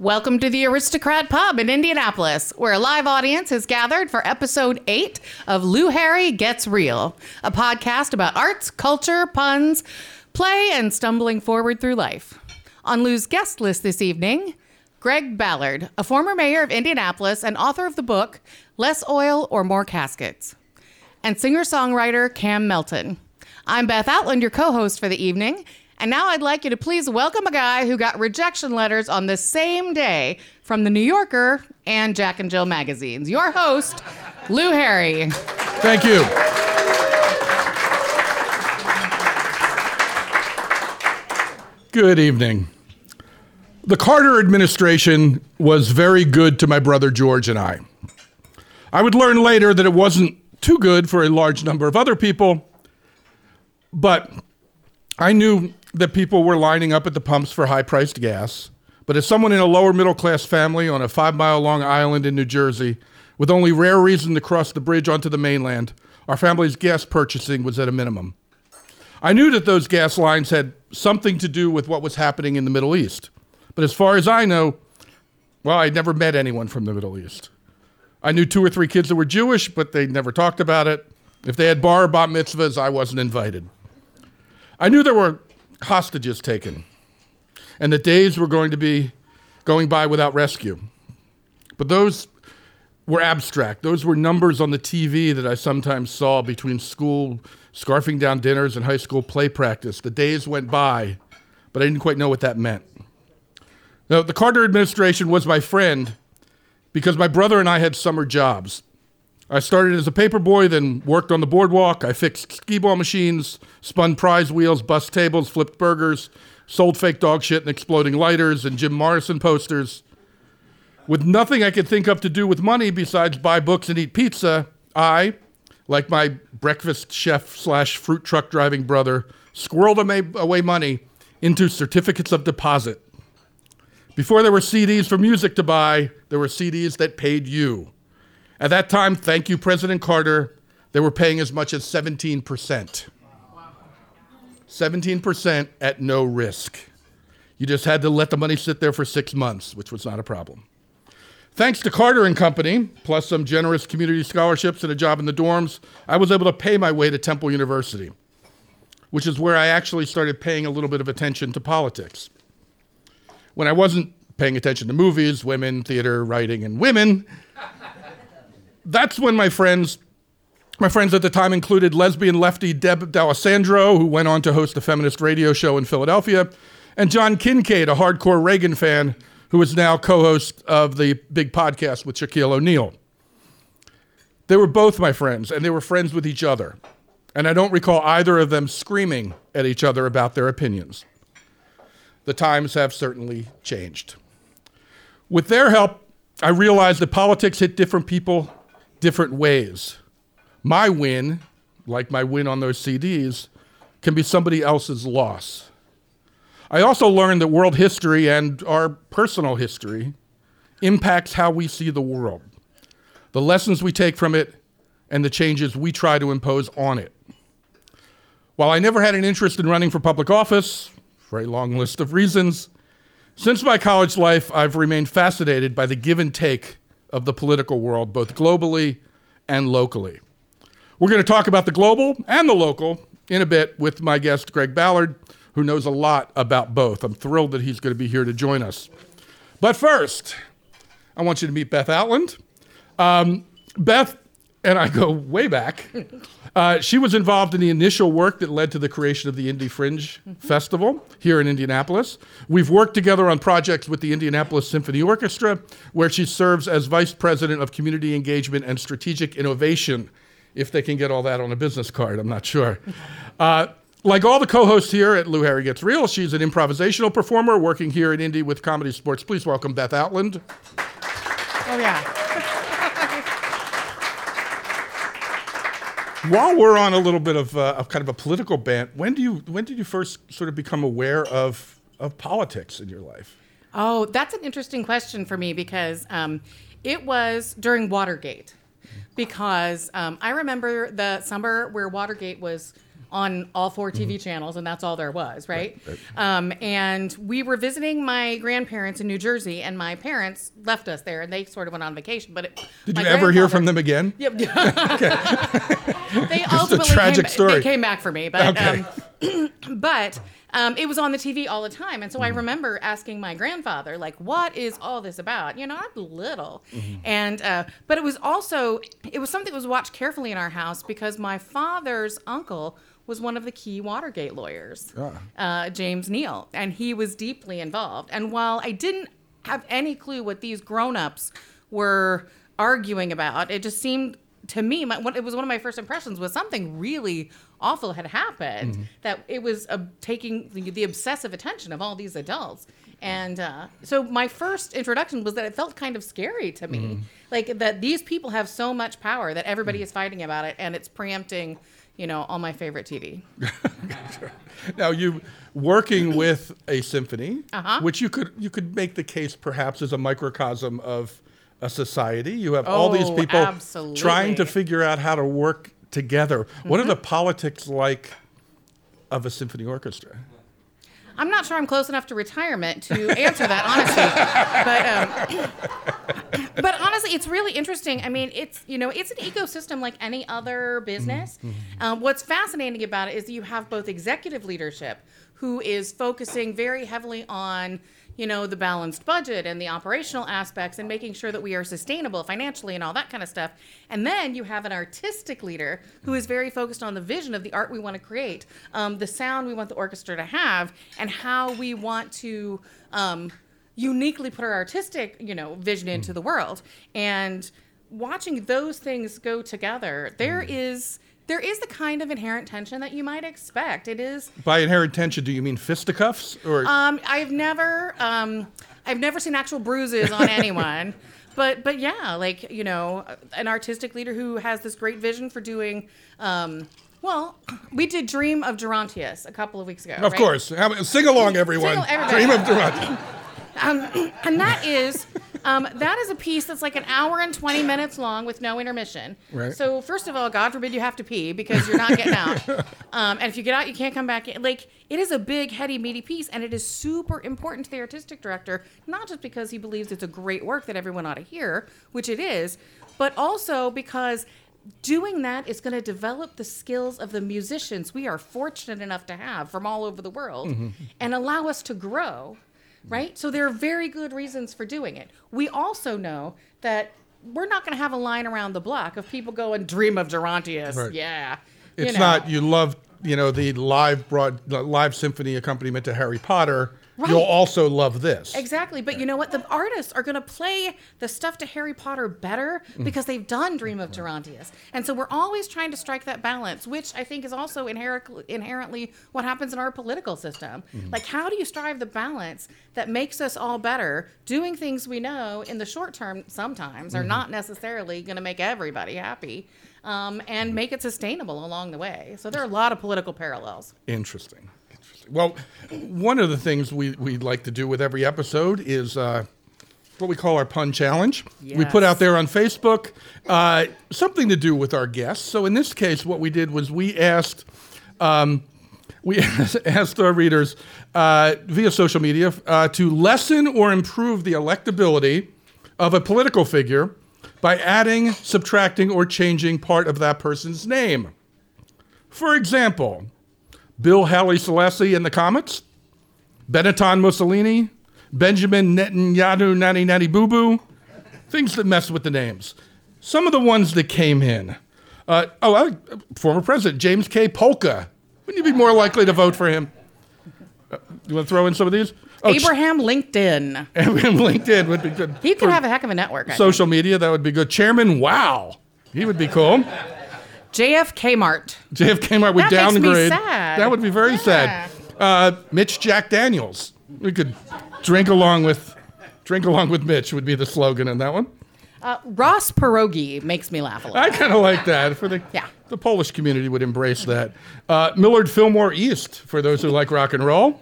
Welcome to the Aristocrat Pub in Indianapolis, where a live audience has gathered for episode eight of Lou Harry Gets Real, a podcast about arts, culture, puns, play, and stumbling forward through life. On Lou's guest list this evening, Greg Ballard, a former mayor of Indianapolis and author of the book Less Oil or More Caskets, and singer songwriter Cam Melton. I'm Beth Outland, your co host for the evening, and now I'd like you to please welcome a guy who got rejection letters on the same day from the New Yorker and Jack and Jill magazines. Your host, Lou Harry. Thank you. Good evening. The Carter administration was very good to my brother George and I. I would learn later that it wasn't too good for a large number of other people, but I knew that people were lining up at the pumps for high priced gas. But as someone in a lower middle class family on a five mile long island in New Jersey, with only rare reason to cross the bridge onto the mainland, our family's gas purchasing was at a minimum. I knew that those gas lines had something to do with what was happening in the Middle East. But as far as I know, well, I'd never met anyone from the Middle East. I knew two or three kids that were Jewish, but they never talked about it. If they had bar or bat mitzvahs, I wasn't invited. I knew there were hostages taken and that days were going to be going by without rescue. But those were abstract. Those were numbers on the TV that I sometimes saw between school scarfing down dinners and high school play practice. The days went by, but I didn't quite know what that meant. Now, the Carter administration was my friend because my brother and I had summer jobs. I started as a paper boy, then worked on the boardwalk. I fixed skee ball machines, spun prize wheels, bus tables, flipped burgers, sold fake dog shit and exploding lighters and Jim Morrison posters. With nothing I could think of to do with money besides buy books and eat pizza, I, like my breakfast chef slash fruit truck driving brother, squirreled away money into certificates of deposit. Before there were CDs for music to buy, there were CDs that paid you. At that time, thank you, President Carter, they were paying as much as 17%. 17% at no risk. You just had to let the money sit there for six months, which was not a problem. Thanks to Carter and Company, plus some generous community scholarships and a job in the dorms, I was able to pay my way to Temple University, which is where I actually started paying a little bit of attention to politics. When I wasn't paying attention to movies, women, theater, writing, and women, that's when my friends my friends at the time included lesbian lefty Deb D'Alessandro, who went on to host a feminist radio show in Philadelphia, and John Kincade, a hardcore Reagan fan who is now co host of the big podcast with Shaquille O'Neal. They were both my friends, and they were friends with each other. And I don't recall either of them screaming at each other about their opinions. The times have certainly changed. With their help, I realized that politics hit different people different ways my win, like my win on those CDs, can be somebody else's loss. I also learned that world history and our personal history impacts how we see the world, the lessons we take from it, and the changes we try to impose on it. While I never had an interest in running for public office, for a long list of reasons, since my college life, I've remained fascinated by the give and take of the political world, both globally and locally. We're going to talk about the global and the local in a bit with my guest, Greg Ballard, who knows a lot about both. I'm thrilled that he's going to be here to join us. But first, I want you to meet Beth Outland. Um, Beth and I go way back. Uh, she was involved in the initial work that led to the creation of the Indy Fringe. Festival here in Indianapolis. We've worked together on projects with the Indianapolis Symphony Orchestra, where she serves as Vice President of Community Engagement and Strategic Innovation if they can get all that on a business card. I'm not sure. Uh, like all the co-hosts here at Lou Harry Gets Real, she's an improvisational performer working here in Indy with Comedy Sports. Please welcome Beth Outland. Oh yeah. While we're on a little bit of, uh, of kind of a political bent, when do you when did you first sort of become aware of of politics in your life? Oh, that's an interesting question for me because um, it was during Watergate because um, I remember the summer where Watergate was on all 4 TV channels, and that's all there was, right? Um, and we were visiting my grandparents in New Jersey, and my parents left us there, and they sort of went on vacation. But it, Did you ever hear from them again? Yep. they ultimately tragic came, story. They came back for me, but Okay. um, but um, it was on the TV all the time, and so Mm-hmm. I remember asking my grandfather, like, "What is all this about?" You know, I'm little, Mm-hmm. and uh, but it was also it was something that was watched carefully in our house because my father's uncle was one of the key Watergate lawyers, uh, James Neal, and he was deeply involved. And while I didn't have any clue what these grown-ups were arguing about, it just seemed to me, my, it was one of my first impressions was something really awful had happened. That it was uh, taking the, the obsessive attention of all these adults. And uh, so my first introduction was that it felt kind of scary to me, like that these people have so much power that everybody is fighting about it, and it's preempting, you know, all my favorite TV. Now you working with a symphony, Uh-huh. which you could you could make the case perhaps as a microcosm of a society. You have all these Oh, people absolutely. trying to figure out how to work together. What are Mm-hmm. the politics like of a symphony orchestra? I'm not sure I'm close enough to retirement to answer that honestly, but um, but honestly, it's really interesting. I mean, it's you know, it's an ecosystem like any other business. Um, what's fascinating about it is you have both executive leadership who is focusing very heavily on you know the balanced budget and the operational aspects and making sure that we are sustainable financially and all that kind of stuff. And then you have an artistic leader who is very focused on the vision of the art we want to create um, the sound we want the orchestra to have and how we want to um, uniquely put our artistic you know vision into the world. And watching those things go together there is there is the kind of inherent tension that you might expect it is By inherent tension, do you mean fisticuffs or um, I've never, um, I've never seen actual bruises on anyone, but but yeah, like you know, an artistic leader who has this great vision for doing. Um, well, we did Dream of Gerontius a couple of weeks ago. Of course. Sing along, everyone. Sing- everybody. Dream of Durant. um, and that is um, that is a piece that's like an hour and 20 minutes long with no intermission. Right. so first of all god forbid you have to pee because you're not getting out. Um, and if you get out you can't come back in. Like it is a big heady meaty piece and it is super important to the artistic director not just because he believes it's a great work that everyone ought to hear which it is but also because doing that is going to develop the skills of the musicians we are fortunate enough to have from all over the world and allow us to grow Mm-hmm. right? So there are very good reasons for doing it. We also know that we're not going to have a line around the block of people going, "Dream of Gerontius." Right. Yeah, You It's know. not you love you know the live broad live symphony accompaniment to Harry Potter. Right. You'll also love this. Exactly, but you know what? The artists are going to play the stuff to Harry Potter better Mm. because they've done Dream of Gerontius, and so we're always trying to strike that balance, which I think is also inherent, inherently what happens in our political system. Mm-hmm. Like, how do you strive the balance that makes us all better, doing things we know in the short term sometimes Mm-hmm. are not necessarily going to make everybody happy, um, and make it sustainable along the way. So there are a lot of political parallels. Interesting. Well, one of the things we, we like to do with every episode is uh, what we call our pun challenge. We put out there on Facebook uh, something to do with our guests. So in this case, what we did was we asked. Um, we asked our readers uh, via social media uh, to lessen or improve the electability of a political figure by adding, subtracting, or changing part of that person's name. For example, Bill Halle Selassie in the Comets, Benetton Mussolini, Benjamin Netanyahu Nani Nani Boo Boo, things that mess with the names. Some of the ones that came in. Uh, oh, former president James K. Polka. Wouldn't you be more likely to vote for him? Uh, you want to throw in some of these? Oh, Ch- Abraham LinkedIn. LinkedIn would be good. He could For have a heck of a network. I think. social media. That would be good. Chairman Wow, he would be cool. JFK Mart. JFK Mart would That downgrade. sad. That would be very Yeah. sad. Uh, Mitch Jack Daniels. We could drink along with drink along with Mitch would be the slogan in that one. Uh, Ross Pierogi makes me laugh a lot. I kind of like that. For the Yeah. the Polish community would embrace that. Uh, Millard Fillmore East for those who like rock and roll.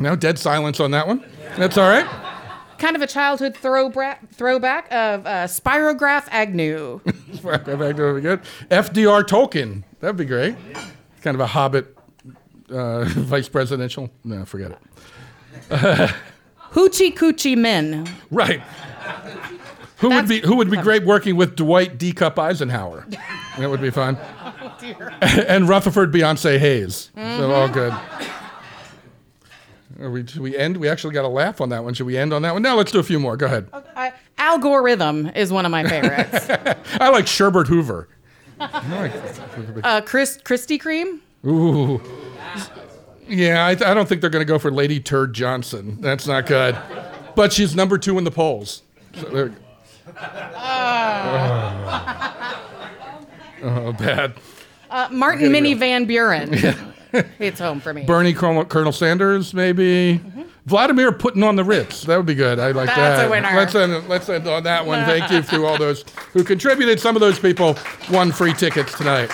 No dead silence on that one. That's all right. Kind of a childhood throwback, throwback of uh, Spirograph Agnew. That would be good. FDR Tolkien. That'd be great. kind of a hobbit uh, vice presidential. No, forget it. Hoochie Coochie Men. Right. Who would be who would be great working with Dwight D. Cup Eisenhower? That would be fun. and Rutherford Beyonce Hayes. So all good. Are we, should we end? We actually got a laugh on that one. Should we end on that one? No, let's do a few more. Go ahead. I, algorithm is one of my favorites. I like Sherbert Hoover. uh, Chris Krispy Kreme. Ooh. Yeah, I, I don't think they're going to go for Lady Turd Johnson. That's not good. But she's number two in the polls. So oh. oh, bad. Uh, Martin Mini Van Buren. it's home for me. Bernie Colonel, Colonel Sanders, maybe. Mm-hmm. Vladimir putting on the Ritz. That would be good. I like That's that. a winner. Let's end, let's end on that one. Thank you to all those who contributed. Some of those people won free tickets tonight.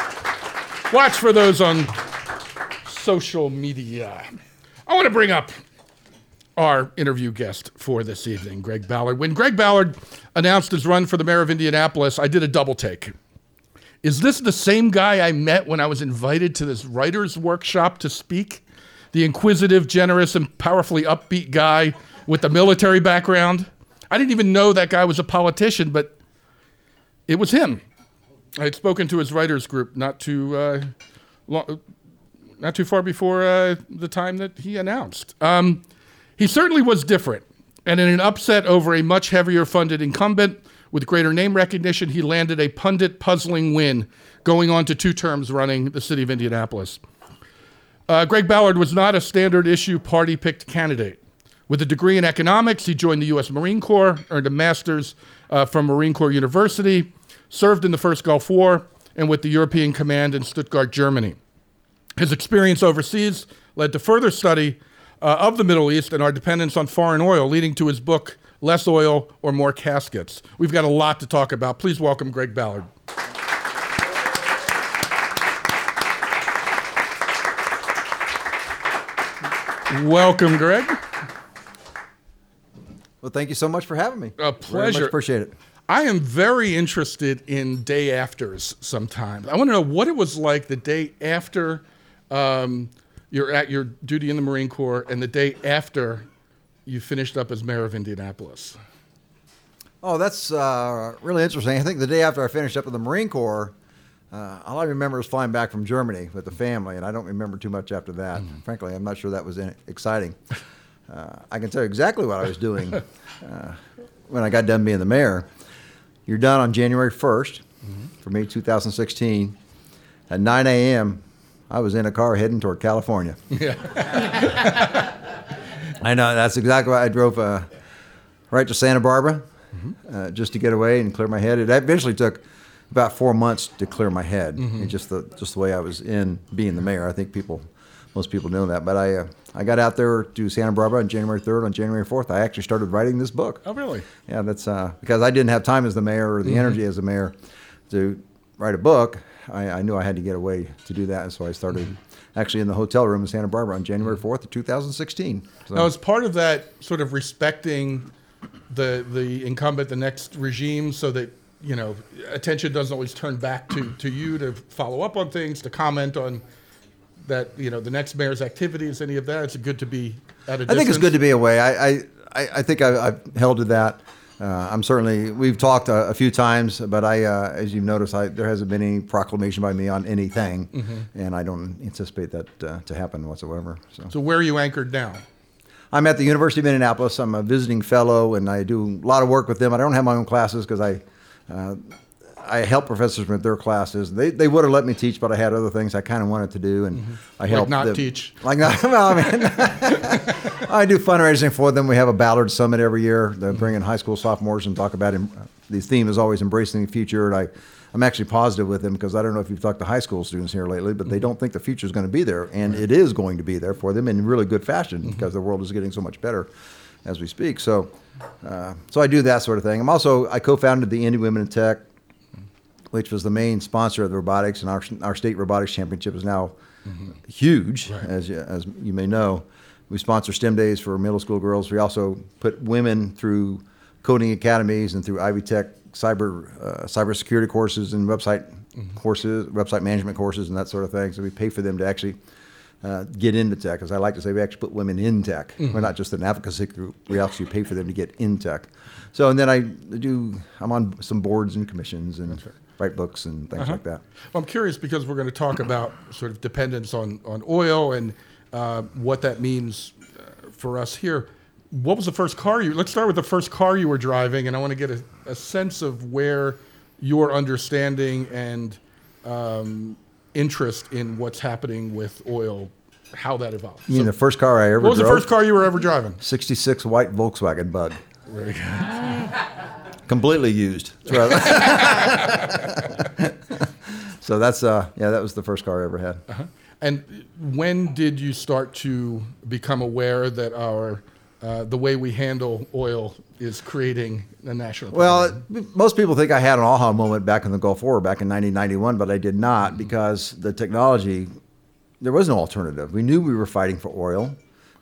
Watch for those on social media. I want to bring up our interview guest for this evening, Greg Ballard. When Greg Ballard announced his run for the mayor of Indianapolis, I did a double take. Is this the same guy I met when I was invited to this writer's workshop to speak? The inquisitive, generous, and powerfully upbeat guy with the military background? I didn't even know that guy was a politician, but it was him. I had spoken to his writers group not too, uh, long, not too far before uh, the time that he announced. Um, he certainly was different, and in an upset over a much heavier funded incumbent with greater name recognition, he landed a pundit puzzling win, going on to two terms running the city of Indianapolis. Uh, Greg Ballard was not a standard issue party picked candidate. With a degree in economics, he joined the U.S. Marine Corps, earned a master's uh, from Marine Corps University, served in the First Gulf War, and with the European Command in Stuttgart, Germany. His experience overseas led to further study uh, of the Middle East and our dependence on foreign oil, leading to his book, Less Oil or More Caskets. We've got a lot to talk about. Please welcome Greg Ballard. Welcome, Greg. Well, thank you so much for having me. A pleasure. appreciate it. I am very interested in day afters sometimes. I want to know what it was like the day after um, you're at your duty in the Marine Corps and the day after you finished up as mayor of Indianapolis. Oh, that's uh, really interesting. I think the day after I finished up in the Marine Corps, uh, all I remember was flying back from Germany with the family, and I don't remember too much after that. Frankly, I'm not sure that was exciting. Uh, I can tell you exactly what I was doing uh, when I got done being the mayor. You're done on January 1st, for me, 2016. At 9 a.m., I was in a car heading toward California. I know that's exactly why I drove uh, right to Santa Barbara uh, just to get away and clear my head. It eventually took about four months to clear my head. It's just the just the way I was in being the mayor. I think people, most people know that. But I uh, I got out there to Santa Barbara on January 3rd. On January 4th, I actually started writing this book. Oh, really? Yeah, that's uh, because I didn't have time as the mayor or the energy as the mayor to write a book. I, I knew I had to get away to do that, and so I started actually in the hotel room in Santa Barbara on hmm. January 4th of 2016. So, Now, as part of that sort of respecting the the incumbent, the next regime, so that you know attention doesn't always turn back to to you to follow up on things, to comment on that you know the next mayor's activities, any of that. It's good to be at a I think it's good to be away. I I, I, I think I, I've held to that. Uh, I'm certainly we've talked a, a few times, but I, uh, as you've noticed, I, there hasn't been any proclamation by me on anything, Mm-hmm. and I don't anticipate that uh, to happen whatsoever. So. So where are you anchored now? I'm at the University of Indianapolis. I'm a visiting fellow, and I do a lot of work with them. I don't have my own classes because I, uh, I help professors with their classes. They, they would have let me teach, but I had other things I kind of wanted to do, and I help Mm-hmm. not them- teach. Like not. Well, I mean, I do fundraising for them. We have a Ballard Summit every year. They bring in high school sophomores and talk about. em- The theme is always embracing the future, and I. I'm actually positive with them because I don't know if you've talked to high school students here lately, but they don't think the future is going to be there, and it is going to be there for them in really good fashion because the world is getting so much better as we speak. So, uh, so I do that sort of thing. I'm also I co-founded the Indy Women in Tech, which was the main sponsor of the robotics, and our our state robotics championship is now huge, as you, as you may know. We sponsor STEM days for middle school girls. We also put women through coding academies and through Ivy Tech cyber uh, cybersecurity courses and website courses, website management courses, and that sort of thing. So we pay for them to actually uh, get into tech. As I like to say, we actually put women in tech. We're not just an advocacy group. We actually pay for them to get in tech. So and then I do. I'm on some boards and commissions and write books and things like that. Well, I'm curious because we're going to talk about sort of dependence on, on oil and uh, what that means uh, for us here. What was the first car you? Let's start with the first car you were driving, and I want to get a, a sense of where your understanding and um, interest in what's happening with oil, how that evolved. You mean So the first car I ever what was the first car you were ever driving? 66 white Volkswagen Bug. Very good. completely used. So that's uh yeah, that was the first car I ever had. And when did you start to become aware that our uh, the way we handle oil is creating a national Problem. Well, most people think I had an aha moment back in the Gulf War back in 1991, but I did not because the technology there was no alternative. We knew we were fighting for oil.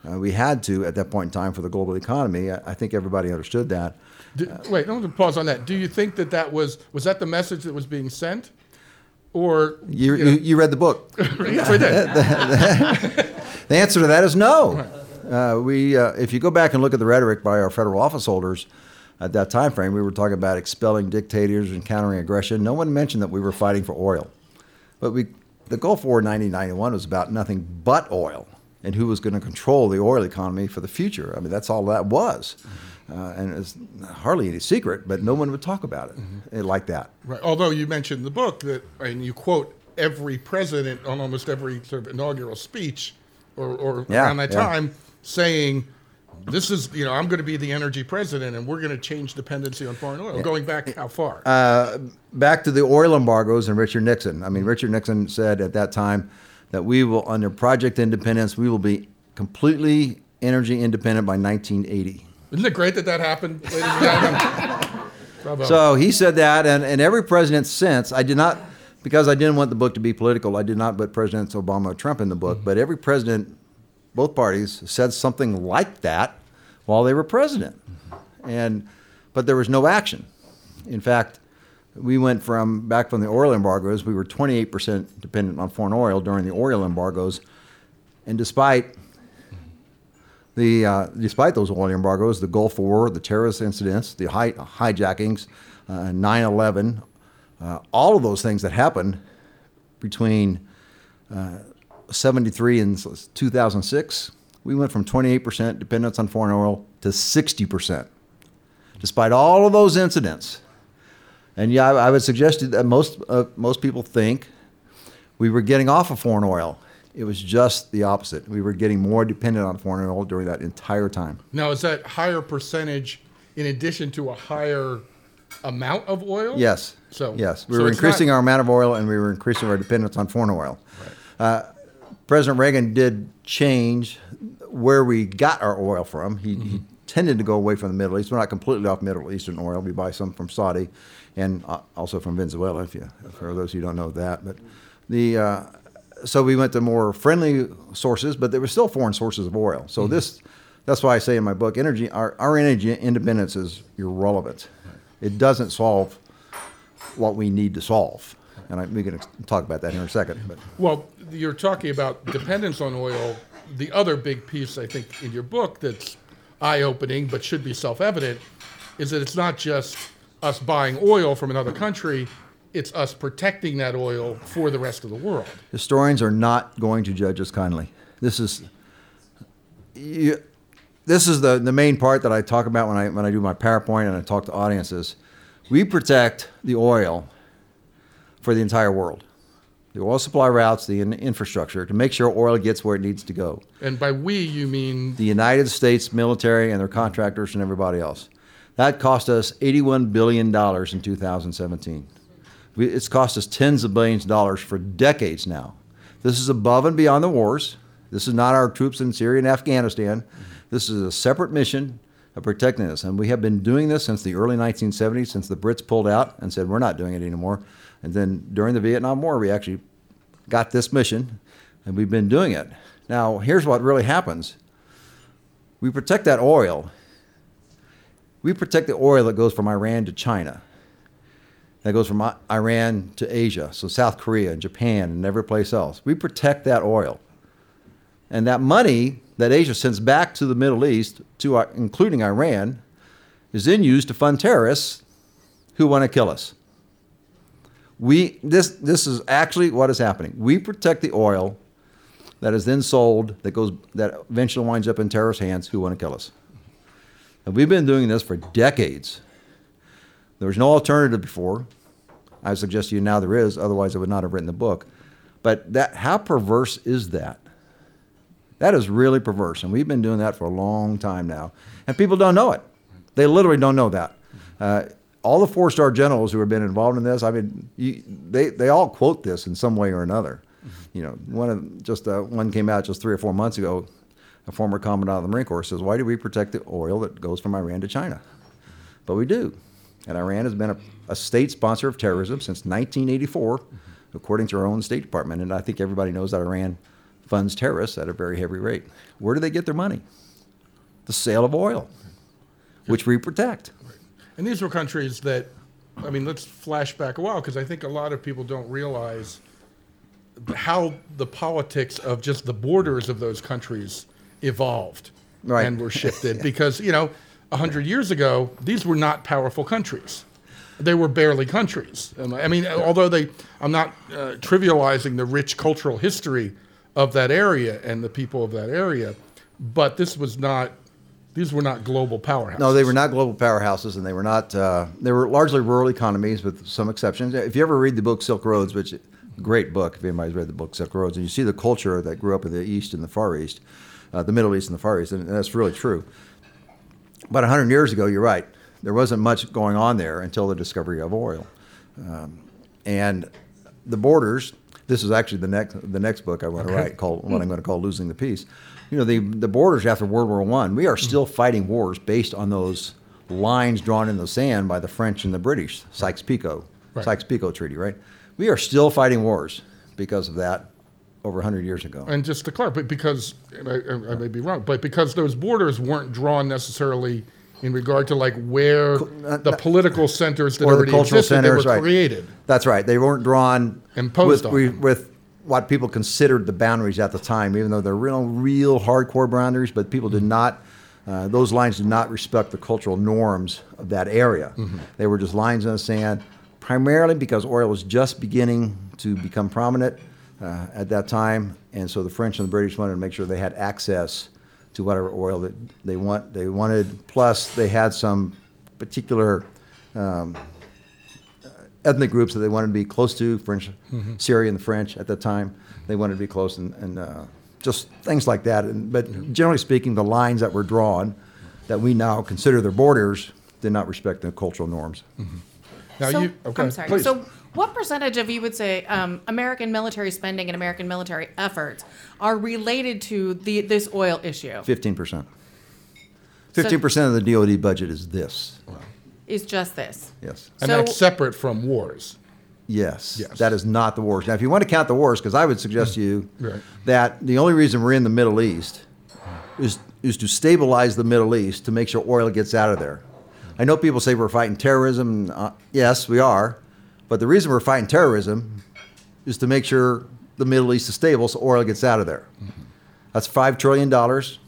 Uh, we had to at that point in time for the global economy. I, I think everybody understood that. Do- wait, I want to pause on that. Do you think that that was was that the message that was being sent, or You, you know- you, you read the book. yes, I did. The answer to that is no. Uh, we, uh, if you go back and look at the rhetoric by our federal office holders at that time frame, we were talking about expelling dictators and countering aggression. No one mentioned that we were fighting for oil. But we, the Gulf War 1991 was about nothing but oil and who was going to control the oil economy for the future. I mean, that's all that was. Uh, and it's hardly any secret, but no one would talk about it eh, like that. Right. Although you mentioned in the book that, and you quote every president on almost every sort of inaugural speech, or, or Yeah, around that yeah. time, saying, "This is, you know, I'm going to be the energy president, and we're going to change dependency on foreign oil." Going back how far? Uh, back to the oil embargoes and Richard Nixon. I mean, Richard Nixon said at that time that we will, under Project Independence, we will be completely energy independent by 1980. Isn't it great that that happened, ladies and gentlemen? Bravo. So he said that, and, and every president since, I did not, because I didn't want the book to be political, I did not put Presidents Obama or Trump in the book, mm-hmm. but every president, both parties, said something like that while they were president. Mm-hmm. And, but there was no action. In fact, we went from, back from the oil embargoes, we were 28% dependent on foreign oil during the oil embargoes. And despite the, uh, despite those oil embargoes, the Gulf War, the terrorist incidents, the hi- hijackings, uh, 9 11, uh, all of those things that happened between uh, 73 and 2006, we went from 28% dependence on foreign oil to 60%. Despite all of those incidents. And yeah, I, I would suggest that most, uh, most people think we were getting off of foreign oil. It was just the opposite. We were getting more dependent on foreign oil during that entire time. now, is that higher percentage in addition to a higher amount of oil? Yes. So yes, we so were increasing not- our amount of oil, and we were increasing our dependence on foreign oil. Uh, President Reagan did change where we got our oil from. He, he tended to go away from the Middle East. We're not completely off Middle Eastern oil. We buy some from Saudi, and uh, also from Venezuela. If you, for those who don't know that, but the uh, so we went to more friendly sources, but there were still foreign sources of oil. So mm-hmm. this, that's why I say in my book, energy, our, our energy independence is irrelevant. It doesn't solve what we need to solve. And I, we can ex- talk about that here in a second. But Well, you're talking about dependence on oil. The other big piece, I think, in your book that's eye opening but should be self evident is that it's not just us buying oil from another country, it's us protecting that oil for the rest of the world. historians are not going to judge us kindly. This is you, this is the, the main part that I talk about when I when I do my PowerPoint and I talk to audiences. We protect the oil for the entire world, the oil supply routes, the in- infrastructure to make sure oil gets where it needs to go. And by we, you mean The United States military and their contractors and everybody else. That cost us $81 billion in 2017. It's cost us tens of billions of dollars for decades now. This is above and beyond the wars. This is not our troops in Syria and Afghanistan. This is a separate mission of protecting us. And we have been doing this since the early 1970s, since the Brits pulled out and said, we're not doing it anymore. And then during the Vietnam War, we actually got this mission, and we've been doing it. Now, here's what really happens we protect that oil. We protect the oil that goes from Iran to China. That goes from Iran to Asia, so South Korea and Japan and every place else. We protect that oil. And that money that Asia sends back to the Middle East, to our, including Iran, is then used to fund terrorists who want to kill us. We this this is actually what is happening. We protect the oil that is then sold that goes that eventually winds up in terrorist hands who want to kill us. And we've been doing this for decades. There was no alternative before. I suggest to you now there is, otherwise I would not have written the book. But that how perverse is that? That is really perverse, and we've been doing that for a long time now, and people don't know it. They literally don't know that. Uh, all the four-star generals who have been involved in this, I mean, you, they they all quote this in some way or another. You know, one of just uh, one came out just three or four months ago. A former commandant of the Marine Corps says, "Why do we protect the oil that goes from Iran to China?" But we do, and Iran has been a, a state sponsor of terrorism since 1984, according to our own State Department. And I think everybody knows that Iran funds terrorists at a very heavy rate. Where do they get their money? The sale of oil, which we protect. And these were countries that, I mean, let's flash back a while because I think a lot of people don't realize how the politics of just the borders of those countries evolved Right. and were shifted. Because, you know, 100 years ago, these were not powerful countries. They were barely countries. I mean, although they, I'm not uh, trivializing the rich cultural history of that area and the people of that area, but this was not, these were not global powerhouses. No, they were not global powerhouses, and they were not. Uh, they were largely rural economies, with some exceptions. If you ever read the book Silk Roads, which great book, if anybody's read the book Silk Roads, and you see the culture that grew up in the East and the Far East, uh, the Middle East and the Far East, and that's really true. About 100 years ago, you're right. There wasn't much going on there until the discovery of oil, um, and the borders. This is actually the next the next book I want to write called what I'm going to call losing the peace. You know, the the borders after World War One, we are still fighting wars based on those lines drawn in the sand by the French and the British, Sykes-Picot, Right. Sykes-Picot Treaty, right? We are still fighting wars because of that over 100 years ago. And just to clarify, because and I, I may be wrong, but because those borders weren't drawn necessarily in regard to like where the political centers that uh, or the cultural existed centers, they were right. created. That's right. They weren't drawn Imposed with, on we- them. with what people considered the boundaries at the time, even though they're real, real hardcore boundaries. But people did not; uh, those lines did not respect the cultural norms of that area. Mm-hmm. They were just lines in the sand, primarily because oil was just beginning to become prominent uh, at that time, and so the French and the British wanted to make sure they had access to whatever oil that they want. They wanted. Plus, they had some particular ethnic groups that they wanted to be close to, French, Syria and the French at that time. They wanted to be close and, and uh, just things like that. And, but generally speaking, the lines that were drawn that we now consider their borders did not respect the cultural norms. Now so, you, okay, I'm sorry. please. So, what percentage of you would say um, American military spending and American military efforts are related to the this oil issue? 15%. 15% of the DoD budget is this. Wow. Is just this? Yes. and so- that's separate from wars. Yes, Yes. that is not the wars. Now, if you want to count the wars, because I would suggest to you Right. that the only reason we're in the Middle East is is to stabilize the Middle East to make sure oil gets out of there. I know people say we're fighting terrorism. Uh, yes, we are, but the reason we're fighting terrorism is to make sure the Middle East is stable, so oil gets out of there. That's five trillion dollars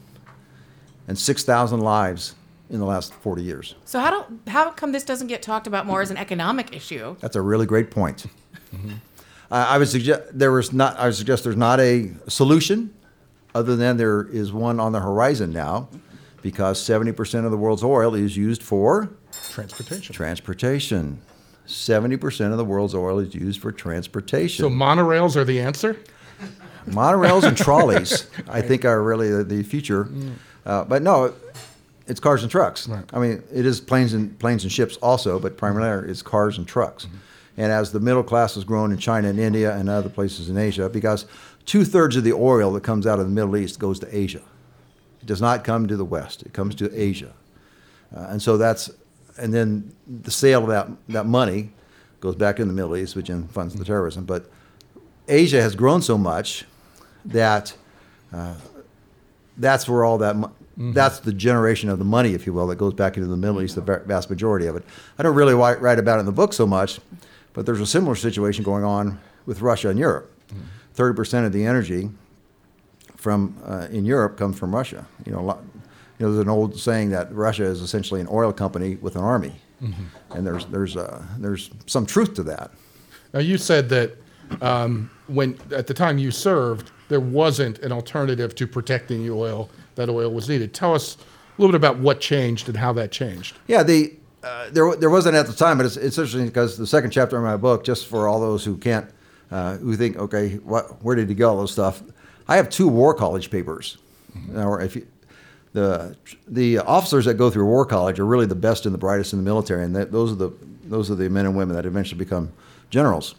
and six thousand lives in the last forty years. So how do how come this doesn't get talked about more as an economic issue? That's a really great point. Uh, I would suggest there was not. I would suggest there's not a solution, other than there is one on the horizon now, because 70% of the world's oil is used for Transportation. transportation. 70% of the world's oil is used for transportation. so monorails are the answer. Monorails and trolleys, I think, are really the, future. Uh, but no, it's cars and trucks. Right. I mean, it is planes and planes and ships also, but primarily it's cars and trucks. And as the middle class has grown in China and India and other places in Asia, because two thirds of the oil that comes out of the Middle East goes to Asia. It does not come to the West. It comes to Asia. Uh, and so that's, and then the sale of that, that money goes back in the Middle East, which then funds the terrorism. But Asia has grown so much that uh, that's where all that mo- That's the generation of the money, if you will, that goes back into the Middle East, the vast majority of it. I don't really write about it in the book so much, but there's a similar situation going on with Russia and Europe. 30% of the energy from uh, in Europe comes from Russia. You know, a lot, you know, there's an old saying that Russia is essentially an oil company with an army, and there's there's uh, there's some truth to that. Now you said that um, when at the time you served, there wasn't an alternative to protecting the oil. That oil was needed. Tell us a little bit about what changed and how that changed. Yeah, the uh, there there wasn't at the time, but it's, it's interesting because the second chapter of my book, just for all those who can't, uh, who think, okay, what, where did he get all this stuff? I have two war college papers. Or if you, the the officers that go through war college are really the best and the brightest in the military, and that, those are the those are the men and women that eventually become generals.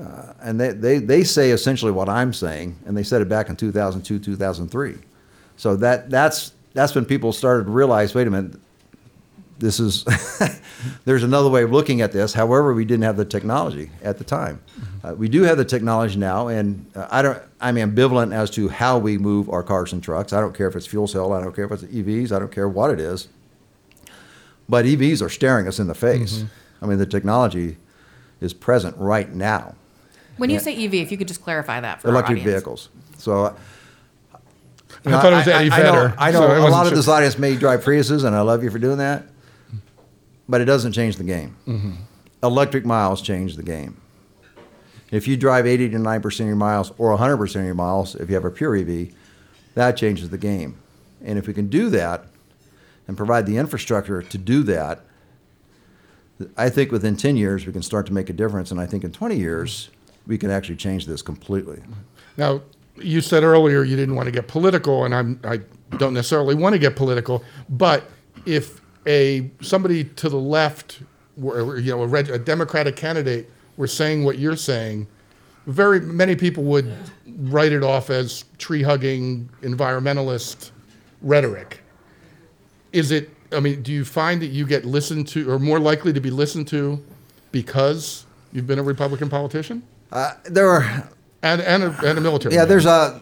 Uh, and they, they, they say essentially what I'm saying, and they said it back in 2002, 2003. So that that's that's when people started to realize, wait a minute, this is there's another way of looking at this. However, we didn't have the technology at the time. Uh, we do have the technology now, and uh, I don't. I'm ambivalent as to how we move our cars and trucks. I don't care if it's fuel cell. I don't care if it's EVs. I don't care what it is. But EVs are staring us in the face. I mean, the technology is present right now. When you Yeah. say EV, if you could just clarify that for our Electric audience. vehicles. So. uh, I thought it was Eddie I, know, Vedder, I know so I a wasn't lot of this audience may drive Priuses, and I love you for doing that. But it doesn't change the game. Mm-hmm. Electric miles change the game. If you drive 80 to 9 percent of your miles, or 100 percent of your miles, if you have a pure EV, that changes the game. And if we can do that, and provide the infrastructure to do that, I think within 10 years we can start to make a difference. And I think in 20 years we can actually change this completely. Now, you said earlier you didn't want to get political, and I'm, I don't necessarily want to get political, but if a somebody to the left, were, you know, a, a Democratic candidate were saying what you're saying, very many people would write it off as tree hugging environmentalist rhetoric. Is it? I mean, do you find that you get listened to, or more likely to be listened to, because you've been a Republican politician Uh, there are and and a, and a military? Yeah, man? there's a.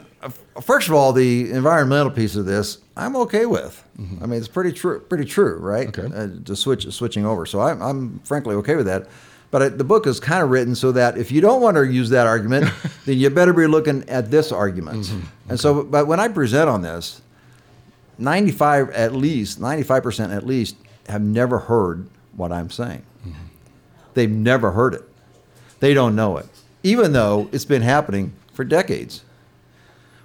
First of all, the environmental piece of this, I'm okay with. Mm-hmm. I mean, it's pretty true. Pretty true, right? Okay. Uh, to switch switching over, so I'm, I'm frankly okay with that. But I, the book is kind of written so that if you don't want to use that argument, then you better be looking at this argument. Mm-hmm. And so, but when I present on this, 95 at least, 95 percent at least, have never heard what I'm saying. Mm-hmm. They've never heard it. They don't know it, even though it's been happening for decades.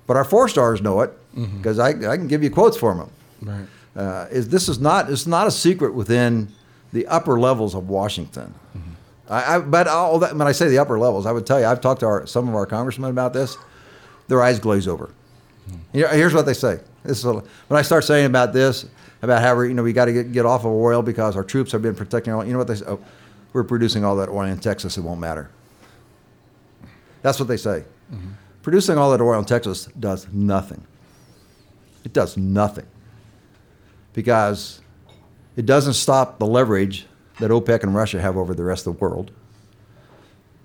But our four stars know it mm-hmm. because I, I can give you quotes from them. Right. Uh, is this is not it's not a secret within the upper levels of Washington. Mm-hmm. I, I, but all that, when I say the upper levels, I would tell you I've talked to our, some of our congressmen about this. Their eyes glaze over. Mm-hmm. Here- Here's what they say. This is a, when I start saying about this, about how we, you know we got to get, get off of oil because our troops have been protecting oil. You know what they say? Oh, we're producing all that oil in Texas. It won't matter. That's what they say. Producing all that oil in Texas does nothing. It does nothing because it doesn't stop the leverage that OPEC and Russia have over the rest of the world.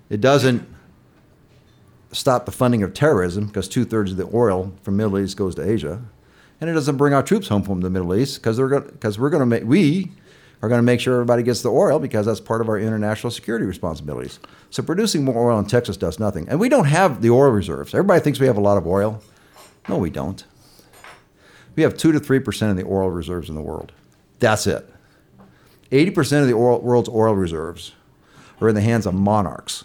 It doesn't stop the funding of terrorism because two thirds of the oil from the Middle East goes to Asia, and it doesn't bring our troops home from the Middle East because because we're going to make we are going to make sure everybody gets the oil because that's part of our international security responsibilities. So producing more oil in Texas does nothing, and we don't have the oil reserves. Everybody thinks we have a lot of oil. No, we don't. We have two to three percent of the oil reserves in the world. That's it. Eighty percent of the oil, world's oil reserves are in the hands of monarchs,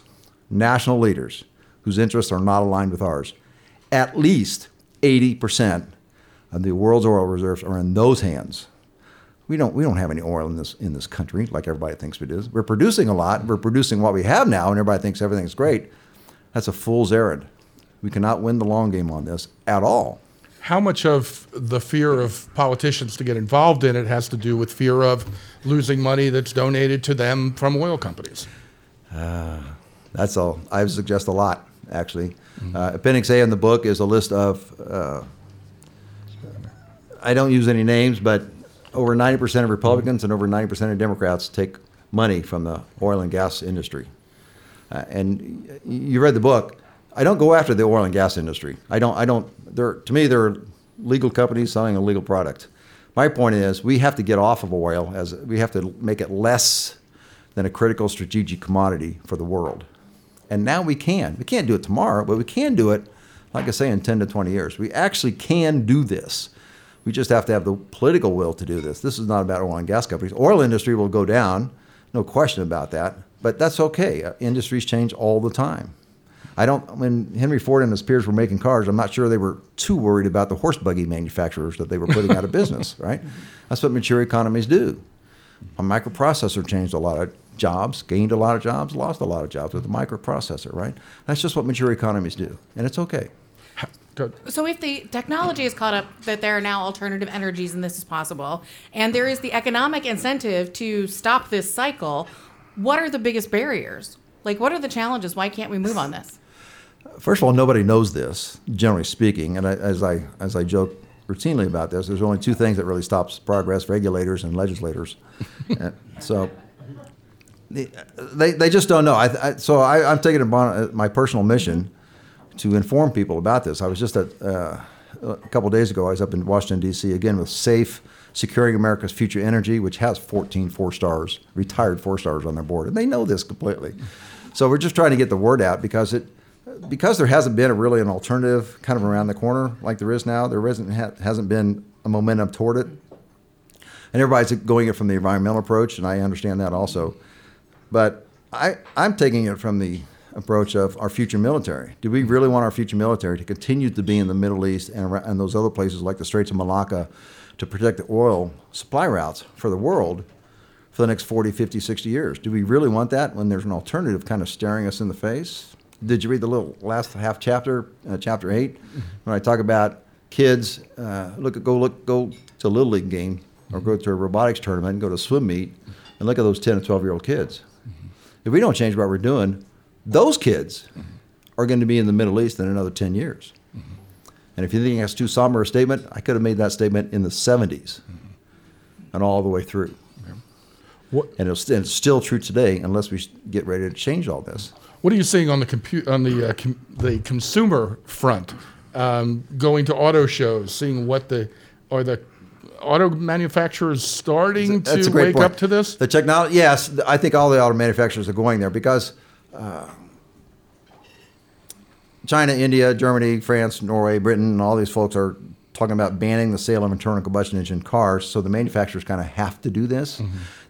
national leaders whose interests are not aligned with ours. At least eighty percent of the world's oil reserves are in those hands. We don't we don't have any oil in this in this country like everybody thinks we do. We're producing a lot. We're producing what we have now, and everybody thinks everything's great. That's a fool's errand. We cannot win the long game on this at all. How much of the fear of politicians to get involved in it has to do with fear of losing money that's donated to them from oil companies? That's all. I suggest a lot, actually. Uh, Appendix A in the book is a list of, uh, I don't use any names, but over 90% of Republicans and over 90% of Democrats take money from the oil and gas industry. Uh, and you read the book. I don't go after the oil and gas industry. I don't. I don't. They're to me they're legal companies selling a legal product. My point is, we have to get off of oil as we have to make it less than a critical strategic commodity for the world. And now we can. We can't do it tomorrow, but we can do it, like I say, in 10 to 20 years. We actually can do this. We just have to have the political will to do this. This is not about oil and gas companies. Oil industry will go down, no question about that. But that's okay. Uh, industries change all the time. I don't. When Henry Ford and his peers were making cars, I'm not sure they were too worried about the horse buggy manufacturers that they were putting out of business. Right? That's what mature economies do. A microprocessor changed a lot of jobs, gained a lot of jobs, lost a lot of jobs with the microprocessor. Right? That's just what mature economies do, and it's okay. So if the technology is caught up that there are now alternative energies and this is possible, and there is the economic incentive to stop this cycle, what are the biggest barriers? Like, what are the challenges? Why can't we move on this? First of all, nobody knows this, generally speaking. And I, as I as I joke routinely about this, there's only two things that really stops progress: regulators and legislators. and so the- they, they just don't know. I, I, so I, I'm taking it upon uh, my personal mission to inform people about this. I was just at uh, a couple days ago. I was up in Washington D.C. again with Safe Securing America's Future Energy, which has 14 four stars, retired four stars on their board, and they know this completely. So we're just trying to get the word out because it because there hasn't been a really an alternative kind of around the corner like there is now. There isn't ha- hasn't been a momentum toward it, and everybody's going it from the environmental approach, and I understand that also. But I, I'm taking it from the approach of our future military. Do we really want our future military to continue to be in the Middle East and, and those other places like the Straits of Malacca to protect the oil supply routes for the world for the next 40, 50, 60 years? Do we really want that when there's an alternative kind of staring us in the face? Did you read the little last half chapter, uh, chapter 8, when I talk about kids uh, look at, go look go to a little league game or go to a robotics tournament and go to a swim meet and look at those 10 and 12 year old kids. If we don't change what we're doing, those kids are going to be in the Middle East in another 10 years. And if you think that's too somber a statement, I could have made that statement in the 70s and all the way through. What, And it's, and it's still true today unless we get ready to change all this. what are you seeing on the compu- on the uh, com- the consumer front? Um, going to auto shows, seeing what the are the auto manufacturers starting That's to wake point. up to this? The technology, yes, I think all the auto manufacturers are going there because uh, China, India, Germany, France, Norway, Britain, and all these folks are talking about banning the sale of internal combustion engine cars. So the manufacturers kind of have to do this.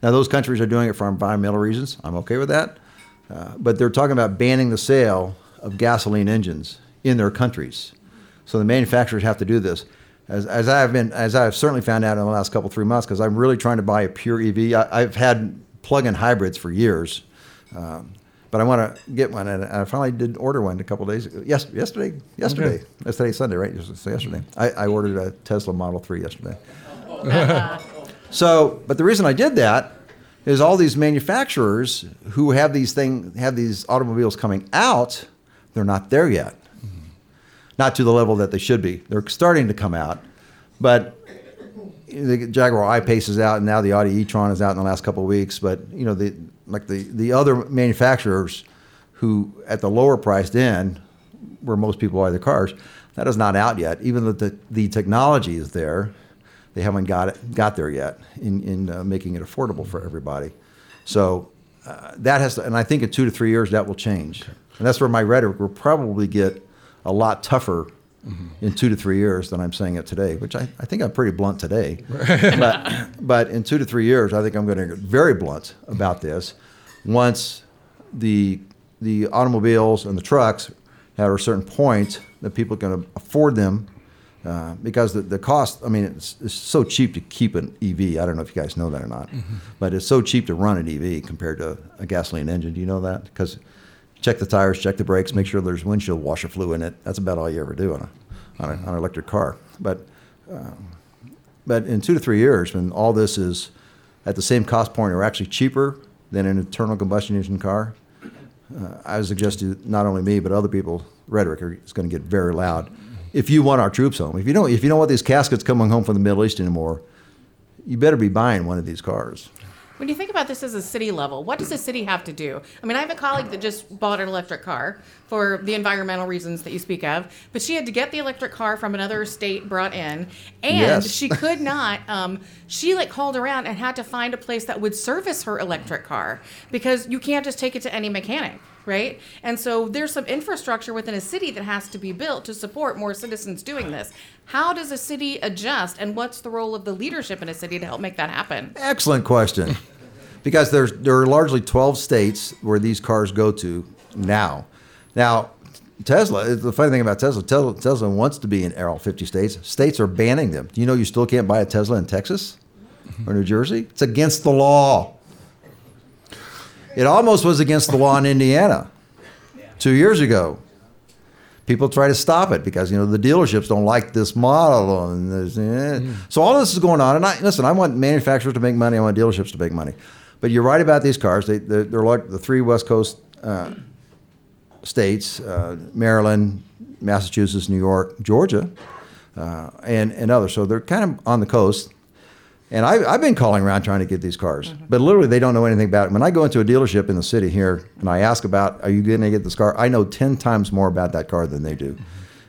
Now, those countries are doing it for environmental reasons. I'm okay with that. Uh, but they're talking about banning the sale of gasoline engines in their countries. So the manufacturers have to do this. As, as I've been, as I've certainly found out in the last couple three months, because I'm really trying to buy a pure EV. I, I've had plug-in hybrids for years, um, but I want to get one, and I finally did order one a couple days ago. Yes, yesterday, yesterday, Okay. yesterday's Sunday, right? Yes, it's yesterday. I, I ordered a Tesla Model Three yesterday. Uh-huh. So, but the reason I did that is all these manufacturers who have these thing have these automobiles coming out, they're not there yet. Mm-hmm. Not to the level that they should be. They're starting to come out, but the Jaguar I-Pace is out, and now the Audi e-tron is out in the last couple of weeks. But you know, the like the the other manufacturers who at the lower priced end, where most people buy their cars, that is not out yet. Even though the the technology is there, they haven't got it got there yet in in uh, making it affordable for everybody. So uh, that has to, and I think in two to three years that will change, and that's where my rhetoric will probably get a lot tougher in two to three years than I'm saying it today, which I, I think I'm pretty blunt today. but, but in two to three years, I think I'm going to get very blunt about this once the, the automobiles and the trucks at a certain point that people can afford them uh, because the, the cost, I mean, it's, it's so cheap to keep an EV. I don't know if you guys know that or not, but it's so cheap to run an EV compared to a gasoline engine. Do you know that? Because check the tires, check the brakes, make sure there's windshield washer fluid in it. That's about all you ever do on a on, a, on an electric car. But um, but in two to three years, when all this is at the same cost point or actually cheaper than an internal combustion engine car, uh, I would suggest to not only me but other people, rhetoric is going to get very loud. If you want our troops home, if you don't, if you don't want these caskets coming home from the Middle East anymore, you better be buying one of these cars. When you think about this as a city level, what does a city have to do? I mean, I have a colleague that just bought an electric car for the environmental reasons that you speak of, but she had to get the electric car from another state brought in, and Yes. she could not. Um, she like called around and had to find a place that would service her electric car because you can't just take it to any mechanic. Right? And so there's some infrastructure within a city that has to be built to support more citizens doing this. How does a city adjust, and what's the role of the leadership in a city to help make that happen? Excellent question. because there's there are largely 12 states where these cars go to now. Now, Tesla, the funny thing about Tesla, Tesla, Tesla wants to be in all 50 states. States are banning them. Do you know you still can't buy a Tesla in Texas or New Jersey? It's against the law. It almost was against the law in Indiana two years ago. People try to stop it because you know the dealerships don't like this model, and eh. so all this is going on. And I listen, I want manufacturers to make money. I want dealerships to make money. But you're right about these cars. They they're, they're like the three West Coast uh, states: uh, Maryland, Massachusetts, New York, Georgia, uh, and and others. So they're kind of on the coast. And I, I've been calling around trying to get these cars, but literally they don't know anything about it. When I go into a dealership in the city here and I ask about, are you going to get this car? I know 10 times more about that car than they do.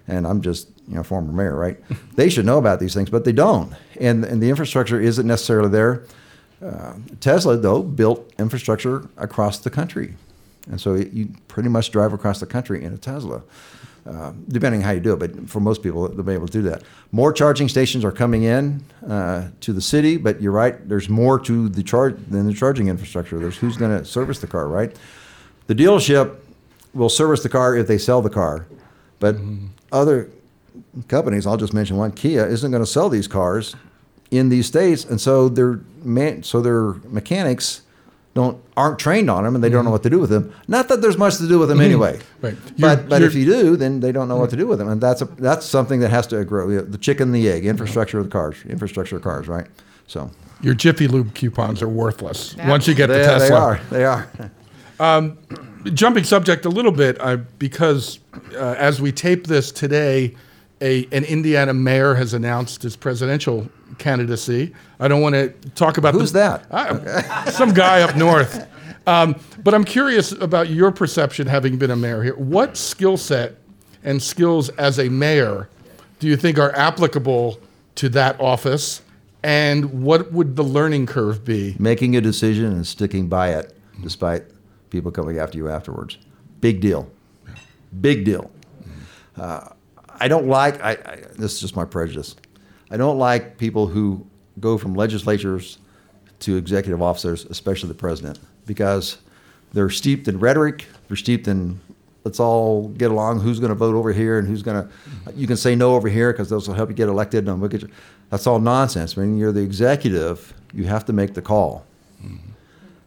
And I'm just, you know, former mayor, right? they should know about these things, but they don't. And, and the infrastructure isn't necessarily there. Uh, Tesla, though, built infrastructure across the country. And so you pretty much drive across the country in a Tesla uh, depending how you do it. But for most people, they'll be able to do that. More charging stations are coming in uh, to the city, but you're right. There's more to the charge than the charging infrastructure. There's who's going to service the car, right? The dealership will service the car if they sell the car, but other companies, I'll just mention one, Kia, isn't going to sell these cars in these states, and so their man, so their mechanics don't aren't trained on them and they don't know mm-hmm. what to do with them. Not that there's much to do with them mm-hmm. anyway. Right. But You're- but if you're- do, then they don't know what to do with them, and that's a that's something that has to grow. The chicken, and the egg, infrastructure of the cars, infrastructure of cars, right? So Your Jiffy Lube coupons are worthless Yeah. once you get the they, Tesla. they are they are. Um, jumping subject a little bit I, because uh, as we tape this today a, an indiana mayor has announced his presidential candidacy i don't want to talk about Who's the, that? I- some guy up north um, but i'm curious about your perception having been a mayor here what skill set and skills as a mayor do you think are applicable to that office and what would the learning curve be Making a decision and sticking by it, despite people coming after you afterwards. Big deal. Big deal. Uh, I don't like. I, I, this is just my prejudice. I don't like people who go from legislatures to executive officers, especially the president, because they're steeped in rhetoric. They're steeped in let's all get along. Who's going to vote over here and who's going to? You can say no over here because those will help you get elected. And we'll get you. That's all nonsense. When you're the executive, you have to make the call. Mm-hmm.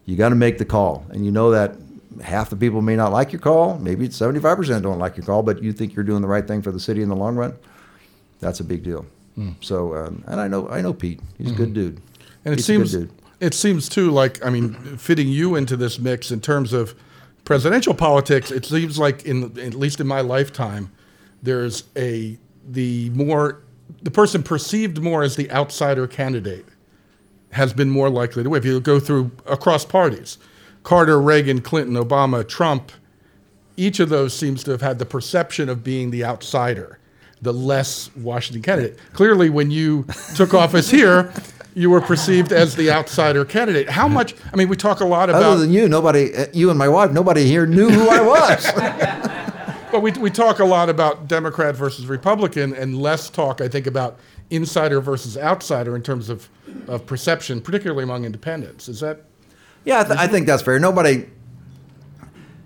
You got to make the call, and you know that half the people may not like your call. Maybe 75% don't like your call, but you think you're doing the right thing for the city in the long run. That's a big deal. So, um, and I know I know Pete. He's a good dude. And it He's seems a good dude. it seems too like I mean fitting you into this mix in terms of presidential politics. It seems like in at least in my lifetime, there's a the more the person perceived more as the outsider candidate has been more likely to win. If you go through across parties, Carter, Reagan, Clinton, Obama, Trump, each of those seems to have had the perception of being the outsider, the less Washington candidate. Clearly, when you took office here, you were perceived as the outsider candidate. How much? I mean, we talk a lot about, Other than you, nobody, uh, you and my wife, nobody here knew who I was. but we, we talk a lot about Democrat versus Republican, and less talk, I think, about insider versus outsider in terms of, of perception, particularly among independents. Is that? yeah, I, th- I think that's fair. Nobody,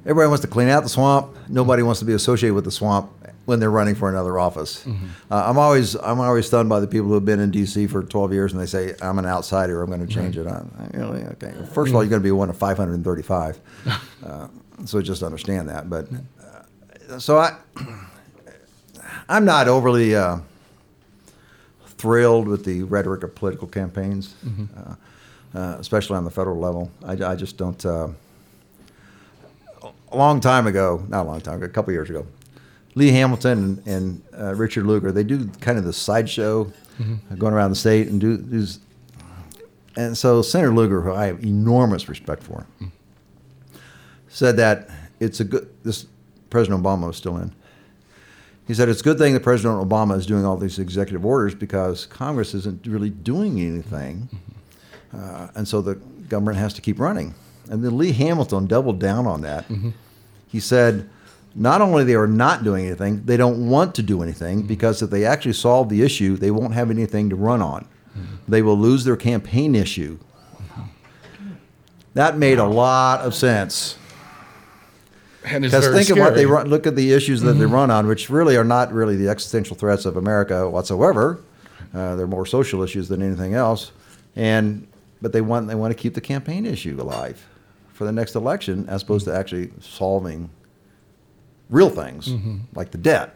everybody wants to clean out the swamp. Nobody wants to be associated with the swamp when they're running for another office. Uh, I'm always, I'm always stunned by the people who have been in D.C. for 12 years and they say I'm an outsider. I'm going to change it. I'm, really okay. First of all, you're going to be one of 535. Uh, so just understand that. But uh, so I, I'm not overly. Uh, thrilled with the rhetoric of political campaigns, uh, uh, especially on the federal level. I, I just don't. Uh, a long time ago, not a long time ago, a couple years ago, Lee Hamilton and, and uh, Richard Lugar, they do kind of the sideshow, uh, going around the state and do these. and so Senator Lugar, who I have enormous respect for, said that it's a good. This President Obama was still in. He said it's a good thing that President Obama is doing all these executive orders because Congress isn't really doing anything, uh, and so the government has to keep running. And then Lee Hamilton doubled down on that. He said, not only they are not doing anything, they don't want to do anything because if they actually solve the issue, they won't have anything to run on. They will lose their campaign issue. That made a lot of sense. Because think of what they run, look at the issues that they run on, which really are not really the existential threats of America whatsoever. Uh, they're more social issues than anything else, and but they want they want to keep the campaign issue alive for the next election, as opposed to actually solving real things like the debt.